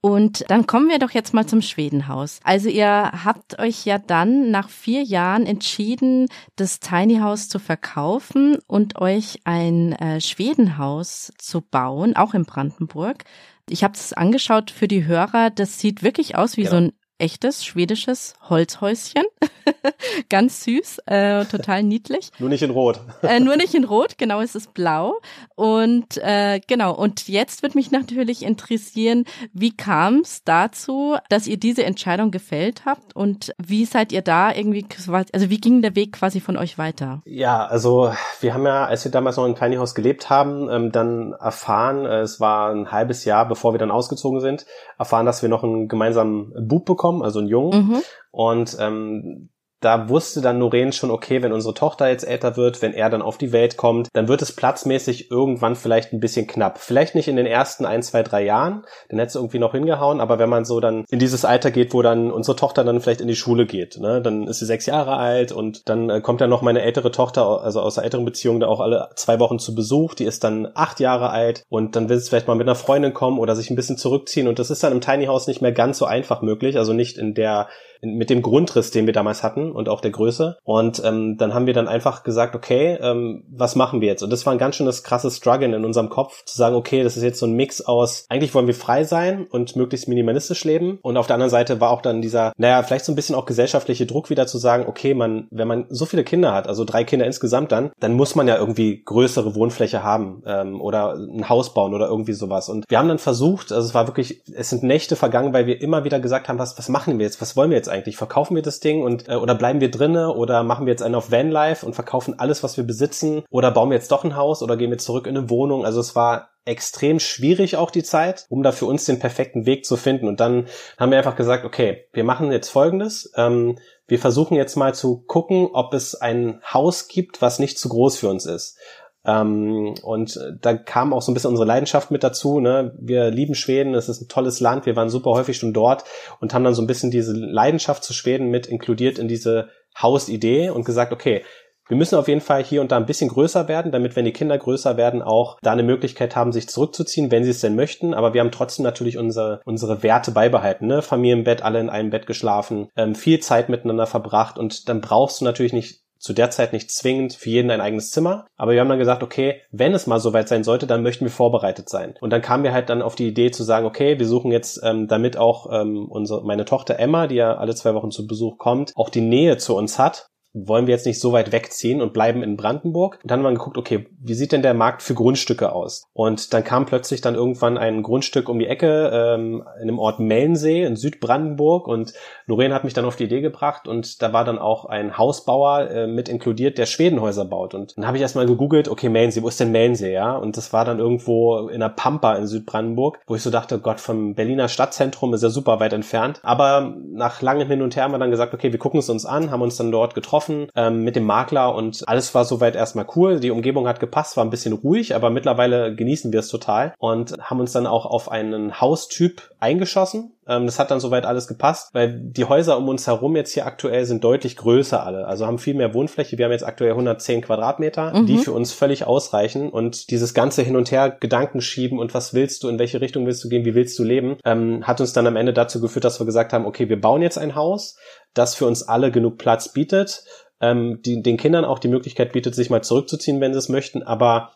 Und dann kommen wir doch jetzt mal zum Schwedenhaus. Also ihr habt euch ja dann nach vier Jahren entschieden, das Tiny House zu verkaufen und euch ein äh, Schwedenhaus zu bauen, auch in Brandenburg. Ich habe es angeschaut für die Hörer. Das sieht wirklich aus wie genau. so ein echtes schwedisches Holzhäuschen. Ganz süß, äh, total niedlich. nur nicht in Rot. äh, nur nicht in Rot, genau, es ist blau. Und äh, genau, und jetzt wird mich natürlich interessieren, wie kam es dazu, dass ihr diese Entscheidung gefällt habt und wie seid ihr da irgendwie, also wie ging der Weg quasi von euch weiter? Ja, also wir haben ja, als wir damals noch in Tiny House gelebt haben, ähm, dann erfahren, äh, es war ein halbes Jahr, bevor wir dann ausgezogen sind, erfahren, dass wir noch einen gemeinsamen Bub bekommen, also einen Jungen. Mhm. Und ähm, da wusste dann Noreen schon, okay, wenn unsere Tochter jetzt älter wird, wenn er dann auf die Welt kommt, dann wird es platzmäßig irgendwann vielleicht ein bisschen knapp. Vielleicht nicht in den ersten ein, zwei, drei Jahren, dann hätte es irgendwie noch hingehauen, aber wenn man so dann in dieses Alter geht, wo dann unsere Tochter dann vielleicht in die Schule geht, ne, dann ist sie sechs Jahre alt und dann äh, kommt ja noch meine ältere Tochter, also aus der älteren Beziehung, da auch alle zwei Wochen zu Besuch, die ist dann acht Jahre alt und dann will es vielleicht mal mit einer Freundin kommen oder sich ein bisschen zurückziehen und das ist dann im Tiny House nicht mehr ganz so einfach möglich, also nicht in der mit dem Grundriss, den wir damals hatten und auch der Größe. Und ähm, dann haben wir dann einfach gesagt, okay, ähm, was machen wir jetzt? Und das war ein ganz schönes krasses Struggle in unserem Kopf, zu sagen, okay, das ist jetzt so ein Mix aus, eigentlich wollen wir frei sein und möglichst minimalistisch leben. Und auf der anderen Seite war auch dann dieser, naja, vielleicht so ein bisschen auch gesellschaftliche Druck wieder zu sagen, okay, man, wenn man so viele Kinder hat, also drei Kinder insgesamt dann, dann muss man ja irgendwie größere Wohnfläche haben ähm, oder ein Haus bauen oder irgendwie sowas. Und wir haben dann versucht, also es war wirklich, es sind Nächte vergangen, weil wir immer wieder gesagt haben, was, was machen wir jetzt? Was wollen wir jetzt eigentlich? Verkaufen wir das Ding und äh, oder bleiben wir drinne oder machen wir jetzt einen auf Vanlife und verkaufen alles, was wir besitzen oder bauen wir jetzt doch ein Haus oder gehen wir zurück in eine Wohnung? Also es war extrem schwierig auch die Zeit, um da für uns den perfekten Weg zu finden. Und dann haben wir einfach gesagt, okay, wir machen jetzt Folgendes. Ähm, wir versuchen jetzt mal zu gucken, ob es ein Haus gibt, was nicht zu groß für uns ist. Ähm, und da kam auch so ein bisschen unsere Leidenschaft mit dazu. Ne? Wir lieben Schweden, es ist ein tolles Land, wir waren super häufig schon dort und haben dann so ein bisschen diese Leidenschaft zu Schweden mit inkludiert in diese Hausidee und gesagt, okay, wir müssen auf jeden Fall hier und da ein bisschen größer werden, damit, wenn die Kinder größer werden, auch da eine Möglichkeit haben, sich zurückzuziehen, wenn sie es denn möchten. Aber wir haben trotzdem natürlich unsere, unsere Werte beibehalten. Ne? Familienbett, alle in einem Bett geschlafen, ähm, viel Zeit miteinander verbracht und dann brauchst du natürlich nicht zu der Zeit nicht zwingend für jeden ein eigenes Zimmer. Aber wir haben dann gesagt, okay, wenn es mal soweit sein sollte, dann möchten wir vorbereitet sein. Und dann kamen wir halt dann auf die Idee zu sagen, okay, wir suchen jetzt ähm, damit auch ähm, unsere, meine Tochter Emma, die ja alle zwei Wochen zu Besuch kommt, auch die Nähe zu uns hat wollen wir jetzt nicht so weit wegziehen und bleiben in Brandenburg? Und dann haben wir geguckt, okay, wie sieht denn der Markt für Grundstücke aus? Und dann kam plötzlich dann irgendwann ein Grundstück um die Ecke ähm, in dem Ort Mellensee in Südbrandenburg und Lorraine hat mich dann auf die Idee gebracht und da war dann auch ein Hausbauer äh, mit inkludiert, der Schwedenhäuser baut. Und dann habe ich erstmal gegoogelt, okay, Mellensee, wo ist denn Mellensee, ja? Und das war dann irgendwo in der Pampa in Südbrandenburg, wo ich so dachte, Gott, vom Berliner Stadtzentrum ist ja super weit entfernt. Aber nach langem Hin und Her haben wir dann gesagt, okay, wir gucken es uns an, haben uns dann dort getroffen ähm, mit dem Makler und alles war soweit erstmal cool. Die Umgebung hat gepasst, war ein bisschen ruhig, aber mittlerweile genießen wir es total und haben uns dann auch auf einen Haustyp eingeschossen. Ähm, das hat dann soweit alles gepasst, weil die Häuser um uns herum jetzt hier aktuell sind deutlich größer alle. Also haben viel mehr Wohnfläche. Wir haben jetzt aktuell 110 Quadratmeter, mhm. die für uns völlig ausreichen. Und dieses ganze Hin und Her Gedanken schieben und was willst du, in welche Richtung willst du gehen, wie willst du leben, ähm, hat uns dann am Ende dazu geführt, dass wir gesagt haben, okay, wir bauen jetzt ein Haus, das für uns alle genug Platz bietet, ähm, die, den Kindern auch die Möglichkeit bietet, sich mal zurückzuziehen, wenn sie es möchten, aber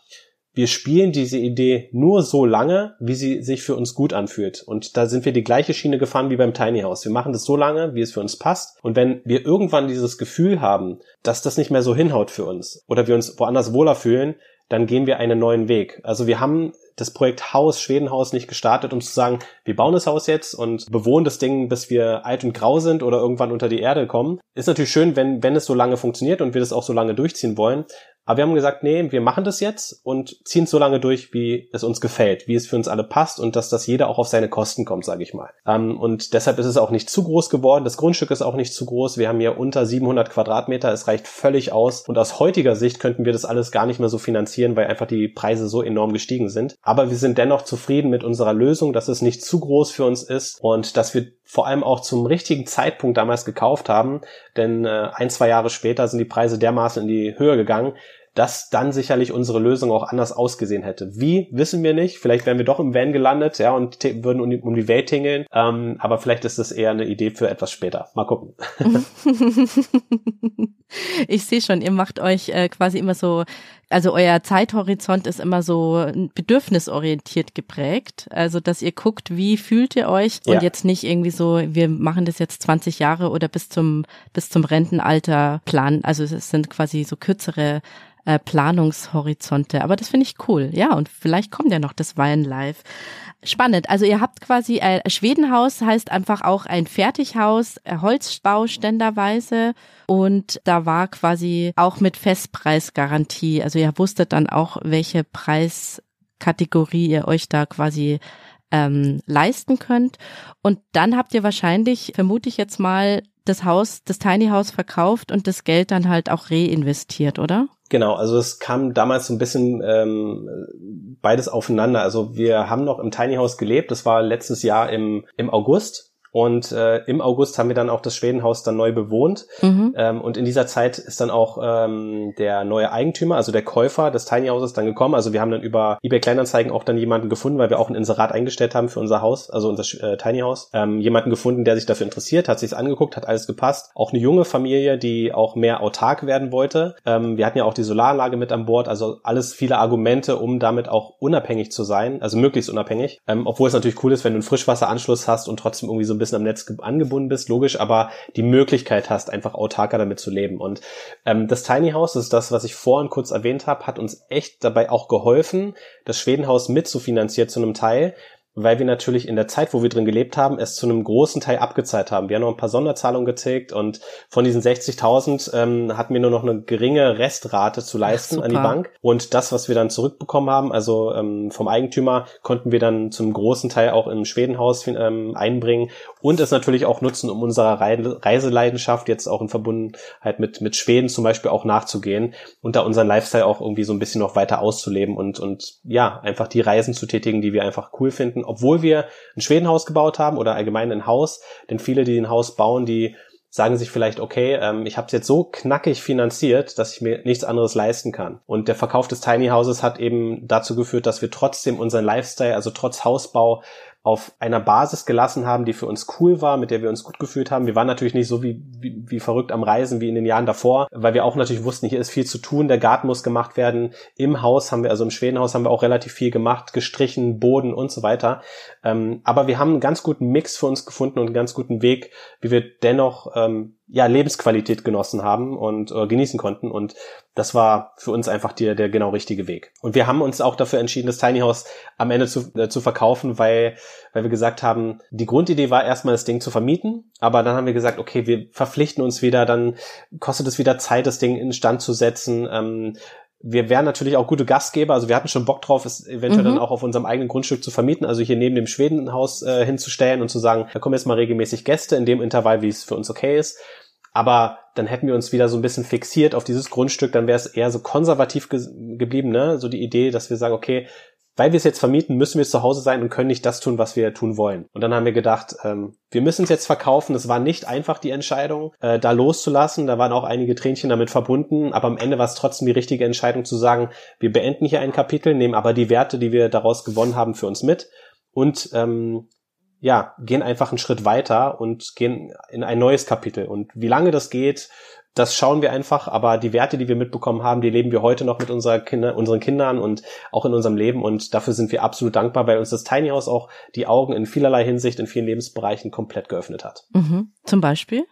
wir spielen diese Idee nur so lange, wie sie sich für uns gut anfühlt. Und da sind wir die gleiche Schiene gefahren wie beim Tiny House. Wir machen das so lange, wie es für uns passt. Und wenn wir irgendwann dieses Gefühl haben, dass das nicht mehr so hinhaut für uns oder wir uns woanders wohler fühlen, dann gehen wir einen neuen Weg. Also wir haben das Projekt Haus, Schwedenhaus nicht gestartet, um zu sagen, wir bauen das Haus jetzt und bewohnen das Ding, bis wir alt und grau sind oder irgendwann unter die Erde kommen. Ist natürlich schön, wenn, wenn es so lange funktioniert und wir das auch so lange durchziehen wollen. Aber wir haben gesagt, nee, wir machen das jetzt und ziehen es so lange durch, wie es uns gefällt, wie es für uns alle passt und dass das jeder auch auf seine Kosten kommt, sage ich mal. Ähm, und deshalb ist es auch nicht zu groß geworden. Das Grundstück ist auch nicht zu groß. Wir haben hier unter 700 Quadratmeter. Es reicht völlig aus. Und aus heutiger Sicht könnten wir das alles gar nicht mehr so finanzieren, weil einfach die Preise so enorm gestiegen sind. Aber wir sind dennoch zufrieden mit unserer Lösung, dass es nicht zu groß für uns ist und dass wir vor allem auch zum richtigen Zeitpunkt damals gekauft haben, denn äh, ein, zwei Jahre später sind die Preise dermaßen in die Höhe gegangen, dass dann sicherlich unsere Lösung auch anders ausgesehen hätte. Wie, wissen wir nicht. Vielleicht wären wir doch im Van gelandet, ja, und würden um die, um die Welt tingeln. Ähm, aber vielleicht ist das eher eine Idee für etwas später. Mal gucken. ich sehe schon, ihr macht euch äh, quasi immer so, also euer Zeithorizont ist immer so bedürfnisorientiert geprägt. Also, dass ihr guckt, wie fühlt ihr euch ja. und jetzt nicht irgendwie so, wir machen das jetzt 20 Jahre oder bis zum, bis zum Rentenalter planen. Also, es sind quasi so kürzere äh, Planungshorizonte. Aber das finde ich cool. Ja, und vielleicht kommt ja noch das Wein live. Spannend. Also ihr habt quasi äh, Schwedenhaus heißt einfach auch ein Fertighaus, äh, Holzbau ständerweise und da war quasi auch mit Festpreisgarantie. Also ihr wusstet dann auch, welche Preiskategorie ihr euch da quasi ähm, leisten könnt. Und dann habt ihr wahrscheinlich, vermute ich jetzt mal, das Haus, das Tiny House verkauft und das Geld dann halt auch reinvestiert, oder? Genau, also es kam damals so ein bisschen ähm, beides aufeinander. Also wir haben noch im Tiny House gelebt. Das war letztes Jahr im, im August und äh, im August haben wir dann auch das Schwedenhaus dann neu bewohnt. Mhm. Ähm, und in dieser Zeit ist dann auch ähm, der neue Eigentümer, also der Käufer des Tiny Houses dann gekommen. Also wir haben dann über eBay Kleinanzeigen auch dann jemanden gefunden, weil wir auch ein Inserat eingestellt haben für unser Haus, also unser äh, Tiny House. Ähm, jemanden gefunden, der sich dafür interessiert, hat sich's angeguckt, hat alles gepasst. Auch eine junge Familie, die auch mehr autark werden wollte. Ähm, wir hatten ja auch die Solaranlage mit an Bord, also alles viele Argumente, um damit auch unabhängig zu sein, also möglichst unabhängig. Ähm, obwohl es natürlich cool ist, wenn du einen Frischwasseranschluss hast und trotzdem irgendwie so ein bisschen am Netz angebunden bist, logisch, aber die Möglichkeit hast, einfach autarker damit zu leben. Und ähm, das Tiny House, das ist das, was ich vorhin kurz erwähnt habe, hat uns echt dabei auch geholfen, das Schwedenhaus mitzufinanzieren zu einem Teil, weil wir natürlich in der Zeit, wo wir drin gelebt haben, es zu einem großen Teil abgezahlt haben. Wir haben noch ein paar Sonderzahlungen getilgt und von diesen 60.000 ähm, hatten wir nur noch eine geringe Restrate zu leisten Ach, an die Bank. Und das, was wir dann zurückbekommen haben, also ähm, vom Eigentümer, konnten wir dann zum großen Teil auch im Schwedenhaus ähm, einbringen und es natürlich auch nutzen, um unserer Reiseleidenschaft jetzt auch in Verbundenheit mit, mit Schweden zum Beispiel auch nachzugehen und da unseren Lifestyle auch irgendwie so ein bisschen noch weiter auszuleben und, und ja, einfach die Reisen zu tätigen, die wir einfach cool finden obwohl wir ein Schwedenhaus gebaut haben oder allgemein ein Haus, denn viele, die ein Haus bauen, die sagen sich vielleicht, okay, ähm, ich habe es jetzt so knackig finanziert, dass ich mir nichts anderes leisten kann. Und der Verkauf des Tiny Houses hat eben dazu geführt, dass wir trotzdem unseren Lifestyle, also trotz Hausbau, auf einer Basis gelassen haben, die für uns cool war, mit der wir uns gut gefühlt haben. Wir waren natürlich nicht so wie, wie, wie verrückt am Reisen wie in den Jahren davor, weil wir auch natürlich wussten, hier ist viel zu tun, der Garten muss gemacht werden. Im Haus haben wir, also im Schwedenhaus haben wir auch relativ viel gemacht, gestrichen, Boden und so weiter. Ähm, aber wir haben einen ganz guten Mix für uns gefunden und einen ganz guten Weg, wie wir dennoch ähm, ja, Lebensqualität genossen haben und äh, genießen konnten. Und das war für uns einfach der, der genau richtige Weg. Und wir haben uns auch dafür entschieden, das Tiny House am Ende zu, äh, zu verkaufen, weil, weil wir gesagt haben, die Grundidee war erstmal das Ding zu vermieten, aber dann haben wir gesagt, okay, wir verpflichten uns wieder, dann kostet es wieder Zeit, das Ding in Stand zu setzen. Ähm, wir wären natürlich auch gute Gastgeber, also wir hatten schon Bock drauf, es eventuell mhm. dann auch auf unserem eigenen Grundstück zu vermieten, also hier neben dem Schwedenhaus äh, hinzustellen und zu sagen, da kommen jetzt mal regelmäßig Gäste in dem Intervall, wie es für uns okay ist. Aber dann hätten wir uns wieder so ein bisschen fixiert auf dieses Grundstück, dann wäre es eher so konservativ ge geblieben, ne? So die Idee, dass wir sagen, okay, weil wir es jetzt vermieten, müssen wir zu Hause sein und können nicht das tun, was wir tun wollen. Und dann haben wir gedacht, ähm, wir müssen es jetzt verkaufen. Es war nicht einfach die Entscheidung, äh, da loszulassen. Da waren auch einige Tränchen damit verbunden. Aber am Ende war es trotzdem die richtige Entscheidung zu sagen, wir beenden hier ein Kapitel, nehmen aber die Werte, die wir daraus gewonnen haben, für uns mit und ähm, ja, gehen einfach einen Schritt weiter und gehen in ein neues Kapitel. Und wie lange das geht, das schauen wir einfach, aber die Werte, die wir mitbekommen haben, die leben wir heute noch mit unserer Kinder, unseren Kindern und auch in unserem Leben und dafür sind wir absolut dankbar, weil uns das Tiny House auch die Augen in vielerlei Hinsicht, in vielen Lebensbereichen komplett geöffnet hat. Mhm. Zum Beispiel?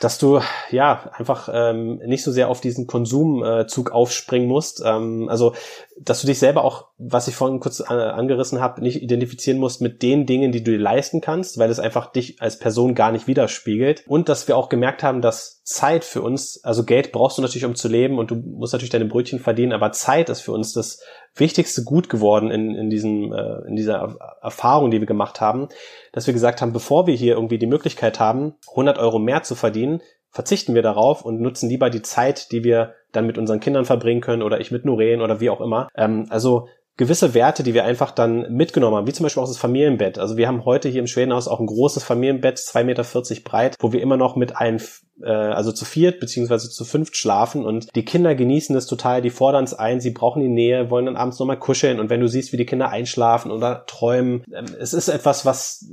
Dass du ja einfach ähm, nicht so sehr auf diesen Konsumzug äh, aufspringen musst. Ähm, also, dass du dich selber auch, was ich vorhin kurz äh, angerissen habe, nicht identifizieren musst mit den Dingen, die du dir leisten kannst, weil es einfach dich als Person gar nicht widerspiegelt. Und dass wir auch gemerkt haben, dass Zeit für uns, also Geld brauchst du natürlich, um zu leben und du musst natürlich deine Brötchen verdienen, aber Zeit ist für uns das wichtigste Gut geworden in, in, diesem, äh, in dieser Erfahrung, die wir gemacht haben, dass wir gesagt haben, bevor wir hier irgendwie die Möglichkeit haben, 100 Euro mehr zu verdienen, verzichten wir darauf und nutzen lieber die Zeit, die wir dann mit unseren Kindern verbringen können oder ich mit Nuren oder wie auch immer. Ähm, also gewisse Werte, die wir einfach dann mitgenommen haben, wie zum Beispiel auch das Familienbett. Also wir haben heute hier im Schwedenhaus auch ein großes Familienbett, 2,40 Meter breit, wo wir immer noch mit ein, äh, also zu viert beziehungsweise zu fünft schlafen und die Kinder genießen es total, die fordern es ein, sie brauchen die Nähe, wollen dann abends nochmal kuscheln und wenn du siehst, wie die Kinder einschlafen oder träumen, ähm, es ist etwas, was,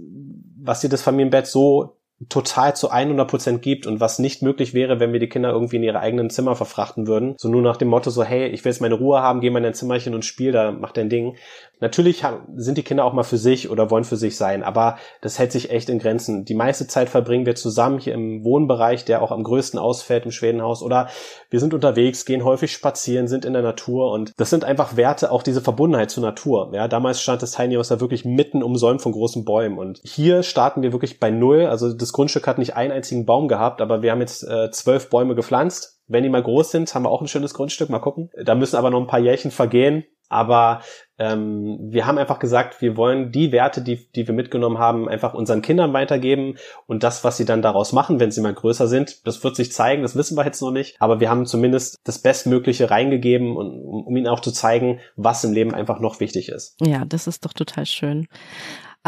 was dir das Familienbett so total zu 100 Prozent gibt und was nicht möglich wäre, wenn wir die Kinder irgendwie in ihre eigenen Zimmer verfrachten würden. So nur nach dem Motto so, hey, ich will jetzt meine Ruhe haben, geh mal in dein Zimmerchen und spiel, da mach dein Ding. Natürlich sind die Kinder auch mal für sich oder wollen für sich sein, aber das hält sich echt in Grenzen. Die meiste Zeit verbringen wir zusammen hier im Wohnbereich, der auch am größten ausfällt im Schwedenhaus oder wir sind unterwegs, gehen häufig spazieren, sind in der Natur und das sind einfach Werte, auch diese Verbundenheit zur Natur. Ja, damals stand das Tiny House da wirklich mitten umsäumt von großen Bäumen und hier starten wir wirklich bei Null. Also das Grundstück hat nicht einen einzigen Baum gehabt, aber wir haben jetzt äh, zwölf Bäume gepflanzt. Wenn die mal groß sind, haben wir auch ein schönes Grundstück. Mal gucken. Da müssen aber noch ein paar Jährchen vergehen. Aber ähm, wir haben einfach gesagt, wir wollen die Werte, die, die wir mitgenommen haben, einfach unseren Kindern weitergeben und das, was sie dann daraus machen, wenn sie mal größer sind, das wird sich zeigen, das wissen wir jetzt noch nicht. Aber wir haben zumindest das Bestmögliche reingegeben, um, um ihnen auch zu zeigen, was im Leben einfach noch wichtig ist. Ja, das ist doch total schön.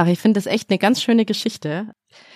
Aber ich finde das echt eine ganz schöne Geschichte.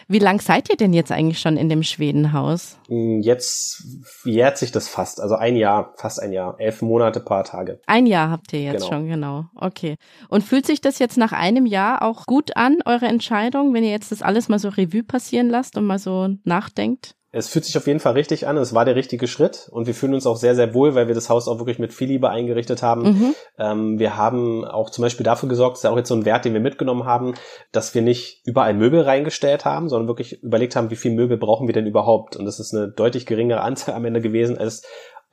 Wie lang seid ihr denn jetzt eigentlich schon in dem Schwedenhaus? Mm, jetzt jährt sich das fast, also ein Jahr, fast ein Jahr, elf Monate, paar Tage. Ein Jahr habt ihr jetzt genau. schon, genau. Okay. Und fühlt sich das jetzt nach einem Jahr auch gut an, eure Entscheidung, wenn ihr jetzt das alles mal so Revue passieren lasst und mal so nachdenkt? Es fühlt sich auf jeden Fall richtig an. Es war der richtige Schritt und wir fühlen uns auch sehr, sehr wohl, weil wir das Haus auch wirklich mit viel Liebe eingerichtet haben. Mhm. Ähm, wir haben auch zum Beispiel dafür gesorgt, das ist ja auch jetzt so ein Wert, den wir mitgenommen haben, dass wir nicht überall Möbel reingestellt haben, sondern wirklich überlegt haben, wie viel Möbel brauchen wir denn überhaupt. Und das ist eine deutlich geringere Anzahl am Ende gewesen, als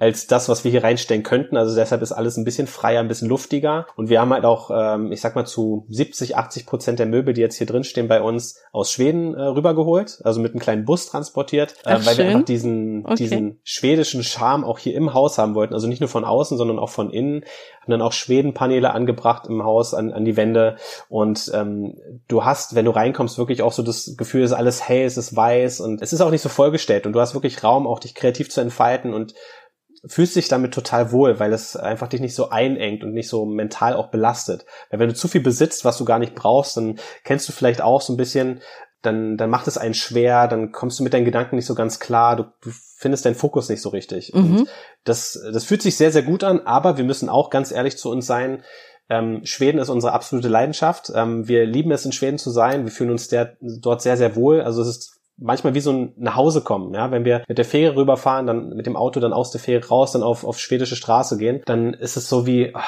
als das, was wir hier reinstellen könnten. Also deshalb ist alles ein bisschen freier, ein bisschen luftiger. Und wir haben halt auch, ähm, ich sag mal, zu 70, 80 Prozent der Möbel, die jetzt hier drin stehen, bei uns aus Schweden äh, rübergeholt, also mit einem kleinen Bus transportiert, äh, weil schön. wir einfach diesen, okay. diesen schwedischen Charme auch hier im Haus haben wollten. Also nicht nur von außen, sondern auch von innen. Haben dann auch Schwedenpaneele angebracht im Haus an, an die Wände. Und ähm, du hast, wenn du reinkommst, wirklich auch so das Gefühl, es ist alles hell, es ist weiß und es ist auch nicht so vollgestellt. Und du hast wirklich Raum, auch dich kreativ zu entfalten und fühlst dich damit total wohl, weil es einfach dich nicht so einengt und nicht so mental auch belastet. Weil wenn du zu viel besitzt, was du gar nicht brauchst, dann kennst du vielleicht auch so ein bisschen, dann, dann macht es einen schwer, dann kommst du mit deinen Gedanken nicht so ganz klar, du, du findest deinen Fokus nicht so richtig. Mhm. Und das, das fühlt sich sehr, sehr gut an, aber wir müssen auch ganz ehrlich zu uns sein, ähm, Schweden ist unsere absolute Leidenschaft. Ähm, wir lieben es, in Schweden zu sein. Wir fühlen uns der, dort sehr, sehr wohl. Also es ist manchmal wie so ein nach Hause kommen, ja, wenn wir mit der Fähre rüberfahren, dann mit dem Auto dann aus der Fähre raus, dann auf, auf schwedische Straße gehen, dann ist es so wie, oh,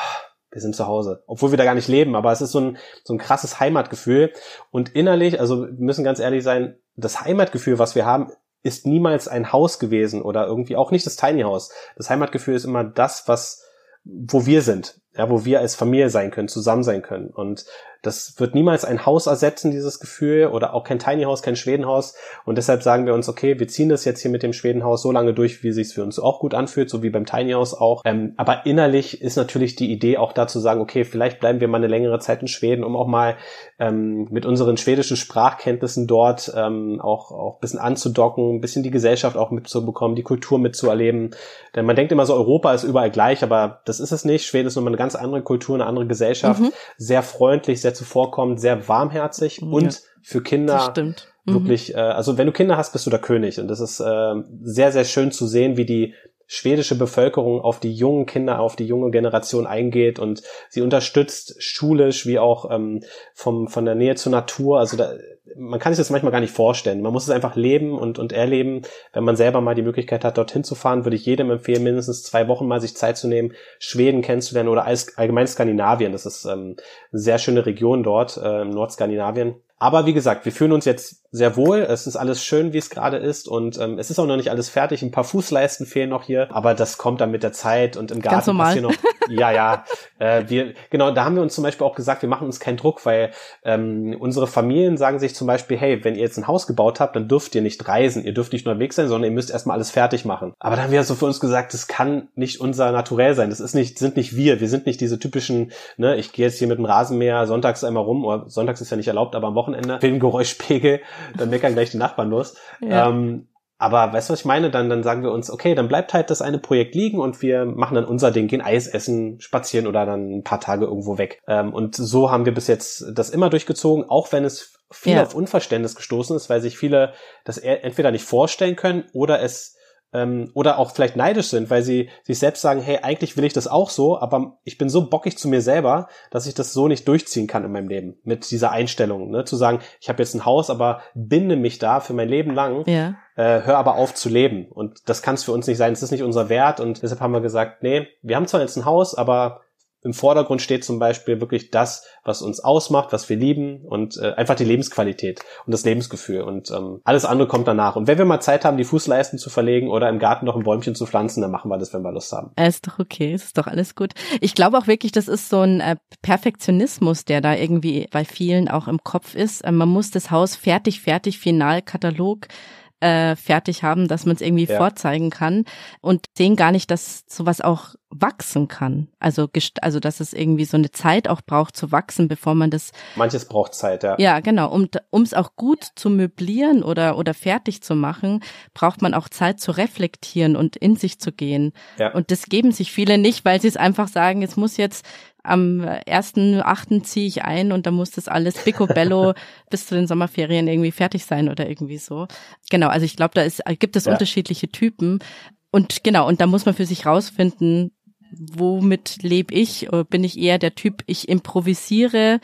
wir sind zu Hause. Obwohl wir da gar nicht leben, aber es ist so ein, so ein krasses Heimatgefühl. Und innerlich, also wir müssen ganz ehrlich sein, das Heimatgefühl, was wir haben, ist niemals ein Haus gewesen oder irgendwie auch nicht das Tiny House. Das Heimatgefühl ist immer das, was, wo wir sind, ja, wo wir als Familie sein können, zusammen sein können. Und das wird niemals ein Haus ersetzen, dieses Gefühl, oder auch kein Tiny House, kein Schwedenhaus. Und deshalb sagen wir uns, okay, wir ziehen das jetzt hier mit dem Schwedenhaus so lange durch, wie es sich für uns auch gut anfühlt, so wie beim Tiny House auch. Ähm, aber innerlich ist natürlich die Idee auch da zu sagen, okay, vielleicht bleiben wir mal eine längere Zeit in Schweden, um auch mal ähm, mit unseren schwedischen Sprachkenntnissen dort ähm, auch, auch ein bisschen anzudocken, ein bisschen die Gesellschaft auch mitzubekommen, die Kultur mitzuerleben. Denn man denkt immer so, Europa ist überall gleich, aber das ist es nicht. Schweden ist nochmal eine ganz andere Kultur, eine andere Gesellschaft, mhm. sehr freundlich, sehr zuvorkommend, sehr warmherzig ja. und für Kinder mhm. wirklich, äh, also wenn du Kinder hast, bist du der König und das ist äh, sehr, sehr schön zu sehen, wie die schwedische Bevölkerung auf die jungen Kinder, auf die junge Generation eingeht und sie unterstützt schulisch wie auch ähm, vom, von der Nähe zur Natur. Also da, man kann sich das manchmal gar nicht vorstellen. Man muss es einfach leben und, und erleben. Wenn man selber mal die Möglichkeit hat, dorthin zu fahren, würde ich jedem empfehlen, mindestens zwei Wochen mal sich Zeit zu nehmen, Schweden kennenzulernen oder allgemein Skandinavien. Das ist ähm, eine sehr schöne Region dort, äh, Nordskandinavien. Aber wie gesagt, wir fühlen uns jetzt sehr wohl. Es ist alles schön, wie es gerade ist. Und ähm, es ist auch noch nicht alles fertig. Ein paar Fußleisten fehlen noch hier. Aber das kommt dann mit der Zeit und im Garten Ganz normal. noch. Ja, ja. Äh, wir, genau, da haben wir uns zum Beispiel auch gesagt, wir machen uns keinen Druck, weil ähm, unsere Familien sagen sich zum Beispiel, hey, wenn ihr jetzt ein Haus gebaut habt, dann dürft ihr nicht reisen, ihr dürft nicht nur weg sein, sondern ihr müsst erstmal alles fertig machen. Aber dann haben wir so für uns gesagt, das kann nicht unser Naturell sein. Das ist nicht, sind nicht wir. Wir sind nicht diese typischen, ne, ich gehe jetzt hier mit dem Rasenmäher sonntags einmal rum, oder sonntags ist ja nicht erlaubt, aber am Wochenende, Filmgeräuschpegel, dann meckern gleich die Nachbarn los. Ja. Ähm, aber weißt du, was ich meine? Dann, dann sagen wir uns, okay, dann bleibt halt das eine Projekt liegen und wir machen dann unser Ding, gehen Eis essen, spazieren oder dann ein paar Tage irgendwo weg. Ähm, und so haben wir bis jetzt das immer durchgezogen, auch wenn es viel ja. auf Unverständnis gestoßen ist, weil sich viele das entweder nicht vorstellen können oder es ähm, oder auch vielleicht neidisch sind, weil sie sich selbst sagen, hey, eigentlich will ich das auch so, aber ich bin so bockig zu mir selber, dass ich das so nicht durchziehen kann in meinem Leben mit dieser Einstellung, ne? zu sagen, ich habe jetzt ein Haus, aber binde mich da für mein Leben lang. Ja. Äh, hör aber auf zu leben. Und das kann es für uns nicht sein. Es ist nicht unser Wert. Und deshalb haben wir gesagt, nee, wir haben zwar jetzt ein Haus, aber im Vordergrund steht zum Beispiel wirklich das, was uns ausmacht, was wir lieben und äh, einfach die Lebensqualität und das Lebensgefühl und ähm, alles andere kommt danach. Und wenn wir mal Zeit haben, die Fußleisten zu verlegen oder im Garten noch ein Bäumchen zu pflanzen, dann machen wir das, wenn wir Lust haben. Ist doch okay, ist doch alles gut. Ich glaube auch wirklich, das ist so ein äh, Perfektionismus, der da irgendwie bei vielen auch im Kopf ist. Äh, man muss das Haus fertig, fertig, final, Katalog äh, fertig haben, dass man es irgendwie ja. vorzeigen kann und sehen gar nicht, dass sowas auch wachsen kann. Also, also dass es irgendwie so eine Zeit auch braucht zu wachsen, bevor man das. Manches braucht Zeit, ja. Ja, genau. Um es auch gut zu möblieren oder oder fertig zu machen, braucht man auch Zeit zu reflektieren und in sich zu gehen. Ja. Und das geben sich viele nicht, weil sie es einfach sagen, es muss jetzt am ersten achten ziehe ich ein und dann muss das alles picobello bis zu den Sommerferien irgendwie fertig sein oder irgendwie so. Genau, also ich glaube, da ist, gibt es ja. unterschiedliche Typen. Und genau, und da muss man für sich rausfinden, womit lebe ich? Bin ich eher der Typ, ich improvisiere,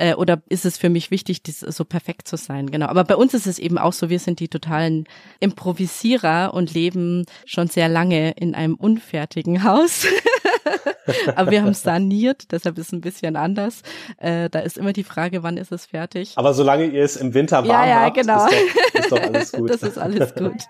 äh, oder ist es für mich wichtig, das so perfekt zu sein? Genau. Aber bei uns ist es eben auch so, wir sind die totalen Improvisierer und leben schon sehr lange in einem unfertigen Haus. Aber wir haben saniert, deshalb ist es ein bisschen anders. Äh, da ist immer die Frage, wann ist es fertig? Aber solange ihr es im Winter warm ja, ja, habt, genau. ist, doch, ist doch alles gut. das ist alles gut.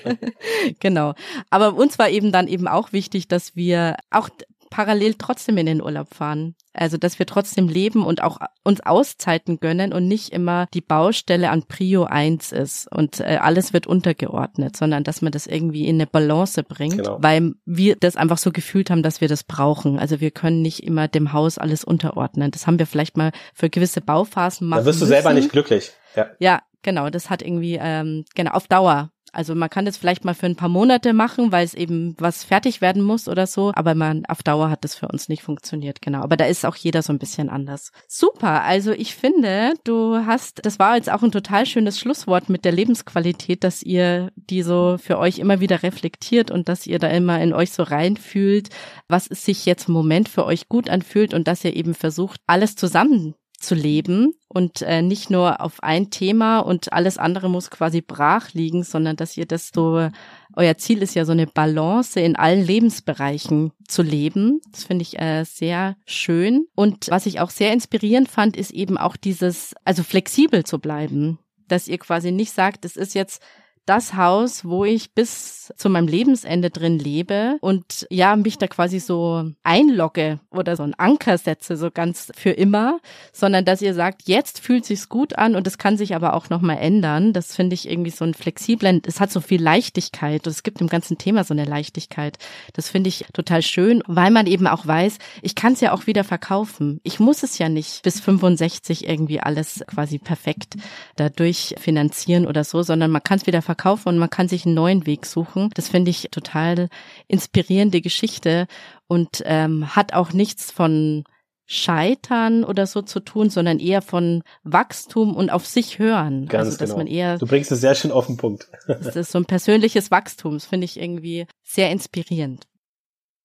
genau. Aber uns war eben dann eben auch wichtig, dass wir auch parallel trotzdem in den Urlaub fahren. Also, dass wir trotzdem leben und auch uns Auszeiten gönnen und nicht immer die Baustelle an Prio 1 ist und äh, alles wird untergeordnet, sondern dass man das irgendwie in eine Balance bringt, genau. weil wir das einfach so gefühlt haben, dass wir das brauchen. Also wir können nicht immer dem Haus alles unterordnen. Das haben wir vielleicht mal für gewisse Bauphasen machen. Da wirst du müssen. selber nicht glücklich. Ja. ja, genau. Das hat irgendwie, ähm, genau, auf Dauer also man kann das vielleicht mal für ein paar Monate machen, weil es eben was fertig werden muss oder so, aber man auf Dauer hat das für uns nicht funktioniert, genau. Aber da ist auch jeder so ein bisschen anders. Super, also ich finde, du hast, das war jetzt auch ein total schönes Schlusswort mit der Lebensqualität, dass ihr die so für euch immer wieder reflektiert und dass ihr da immer in euch so reinfühlt, was es sich jetzt im Moment für euch gut anfühlt und dass ihr eben versucht, alles zusammen zu leben und äh, nicht nur auf ein Thema und alles andere muss quasi brach liegen, sondern dass ihr das so, euer Ziel ist ja so eine Balance in allen Lebensbereichen zu leben. Das finde ich äh, sehr schön. Und was ich auch sehr inspirierend fand, ist eben auch dieses, also flexibel zu bleiben, dass ihr quasi nicht sagt, es ist jetzt das Haus, wo ich bis zu meinem Lebensende drin lebe und ja, mich da quasi so einlogge oder so einen Anker setze, so ganz für immer, sondern dass ihr sagt, jetzt fühlt sich's gut an und es kann sich aber auch nochmal ändern. Das finde ich irgendwie so ein flexiblen, es hat so viel Leichtigkeit und es gibt im ganzen Thema so eine Leichtigkeit. Das finde ich total schön, weil man eben auch weiß, ich kann es ja auch wieder verkaufen. Ich muss es ja nicht bis 65 irgendwie alles quasi perfekt dadurch finanzieren oder so, sondern man kann es wieder verkaufen und man kann sich einen neuen Weg suchen. Das finde ich total inspirierende Geschichte und ähm, hat auch nichts von Scheitern oder so zu tun, sondern eher von Wachstum und auf sich hören. Ganz also, dass genau. man eher, du bringst es sehr schön auf den Punkt. das ist so ein persönliches Wachstum, das finde ich irgendwie sehr inspirierend.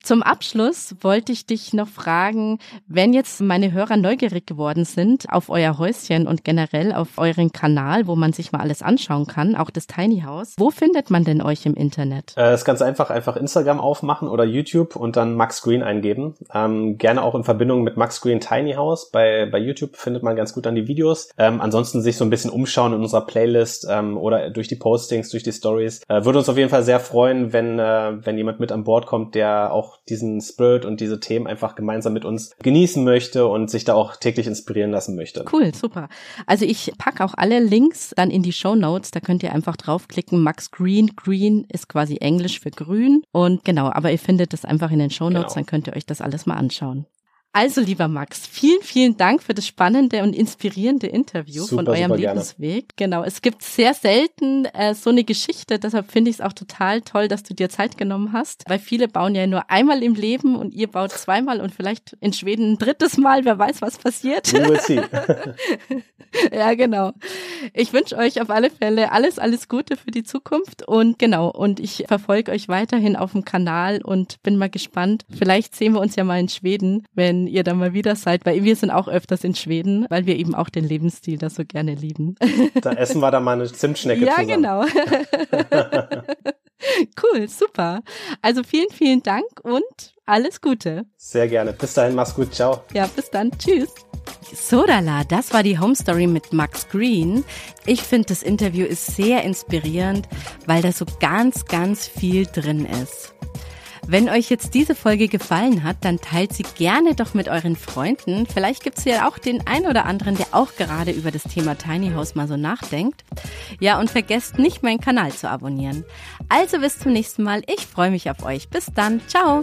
Zum Abschluss wollte ich dich noch fragen, wenn jetzt meine Hörer neugierig geworden sind auf euer Häuschen und generell auf euren Kanal, wo man sich mal alles anschauen kann, auch das Tiny House, wo findet man denn euch im Internet? Äh, ist ganz einfach, einfach Instagram aufmachen oder YouTube und dann Max Green eingeben. Ähm, gerne auch in Verbindung mit Max Green Tiny House. Bei, bei YouTube findet man ganz gut an die Videos. Ähm, ansonsten sich so ein bisschen umschauen in unserer Playlist ähm, oder durch die Postings, durch die Stories. Äh, würde uns auf jeden Fall sehr freuen, wenn, äh, wenn jemand mit an Bord kommt, der auch auch diesen Spirit und diese Themen einfach gemeinsam mit uns genießen möchte und sich da auch täglich inspirieren lassen möchte. Cool, super. Also ich packe auch alle Links dann in die Show Notes. Da könnt ihr einfach draufklicken. Max Green. Green ist quasi Englisch für grün. Und genau, aber ihr findet das einfach in den Show Notes. Genau. Dann könnt ihr euch das alles mal anschauen. Also, lieber Max, vielen, vielen Dank für das spannende und inspirierende Interview super, von eurem Lebensweg. Gerne. Genau, es gibt sehr selten äh, so eine Geschichte, deshalb finde ich es auch total toll, dass du dir Zeit genommen hast, weil viele bauen ja nur einmal im Leben und ihr baut zweimal und vielleicht in Schweden ein drittes Mal, wer weiß, was passiert. ja, genau. Ich wünsche euch auf alle Fälle alles, alles Gute für die Zukunft und genau, und ich verfolge euch weiterhin auf dem Kanal und bin mal gespannt. Vielleicht sehen wir uns ja mal in Schweden, wenn wenn ihr da mal wieder seid, weil wir sind auch öfters in Schweden, weil wir eben auch den Lebensstil da so gerne lieben. Da essen wir da mal eine Zimtschnecke ja, zusammen. Ja, genau. cool, super. Also vielen, vielen Dank und alles Gute. Sehr gerne. Bis dahin, mach's gut. Ciao. Ja, bis dann. Tschüss. Sodala, das war die Home Story mit Max Green. Ich finde, das Interview ist sehr inspirierend, weil da so ganz, ganz viel drin ist. Wenn euch jetzt diese Folge gefallen hat, dann teilt sie gerne doch mit euren Freunden. Vielleicht gibt es ja auch den ein oder anderen, der auch gerade über das Thema Tiny House mal so nachdenkt. Ja, und vergesst nicht, meinen Kanal zu abonnieren. Also bis zum nächsten Mal. Ich freue mich auf euch. Bis dann. Ciao.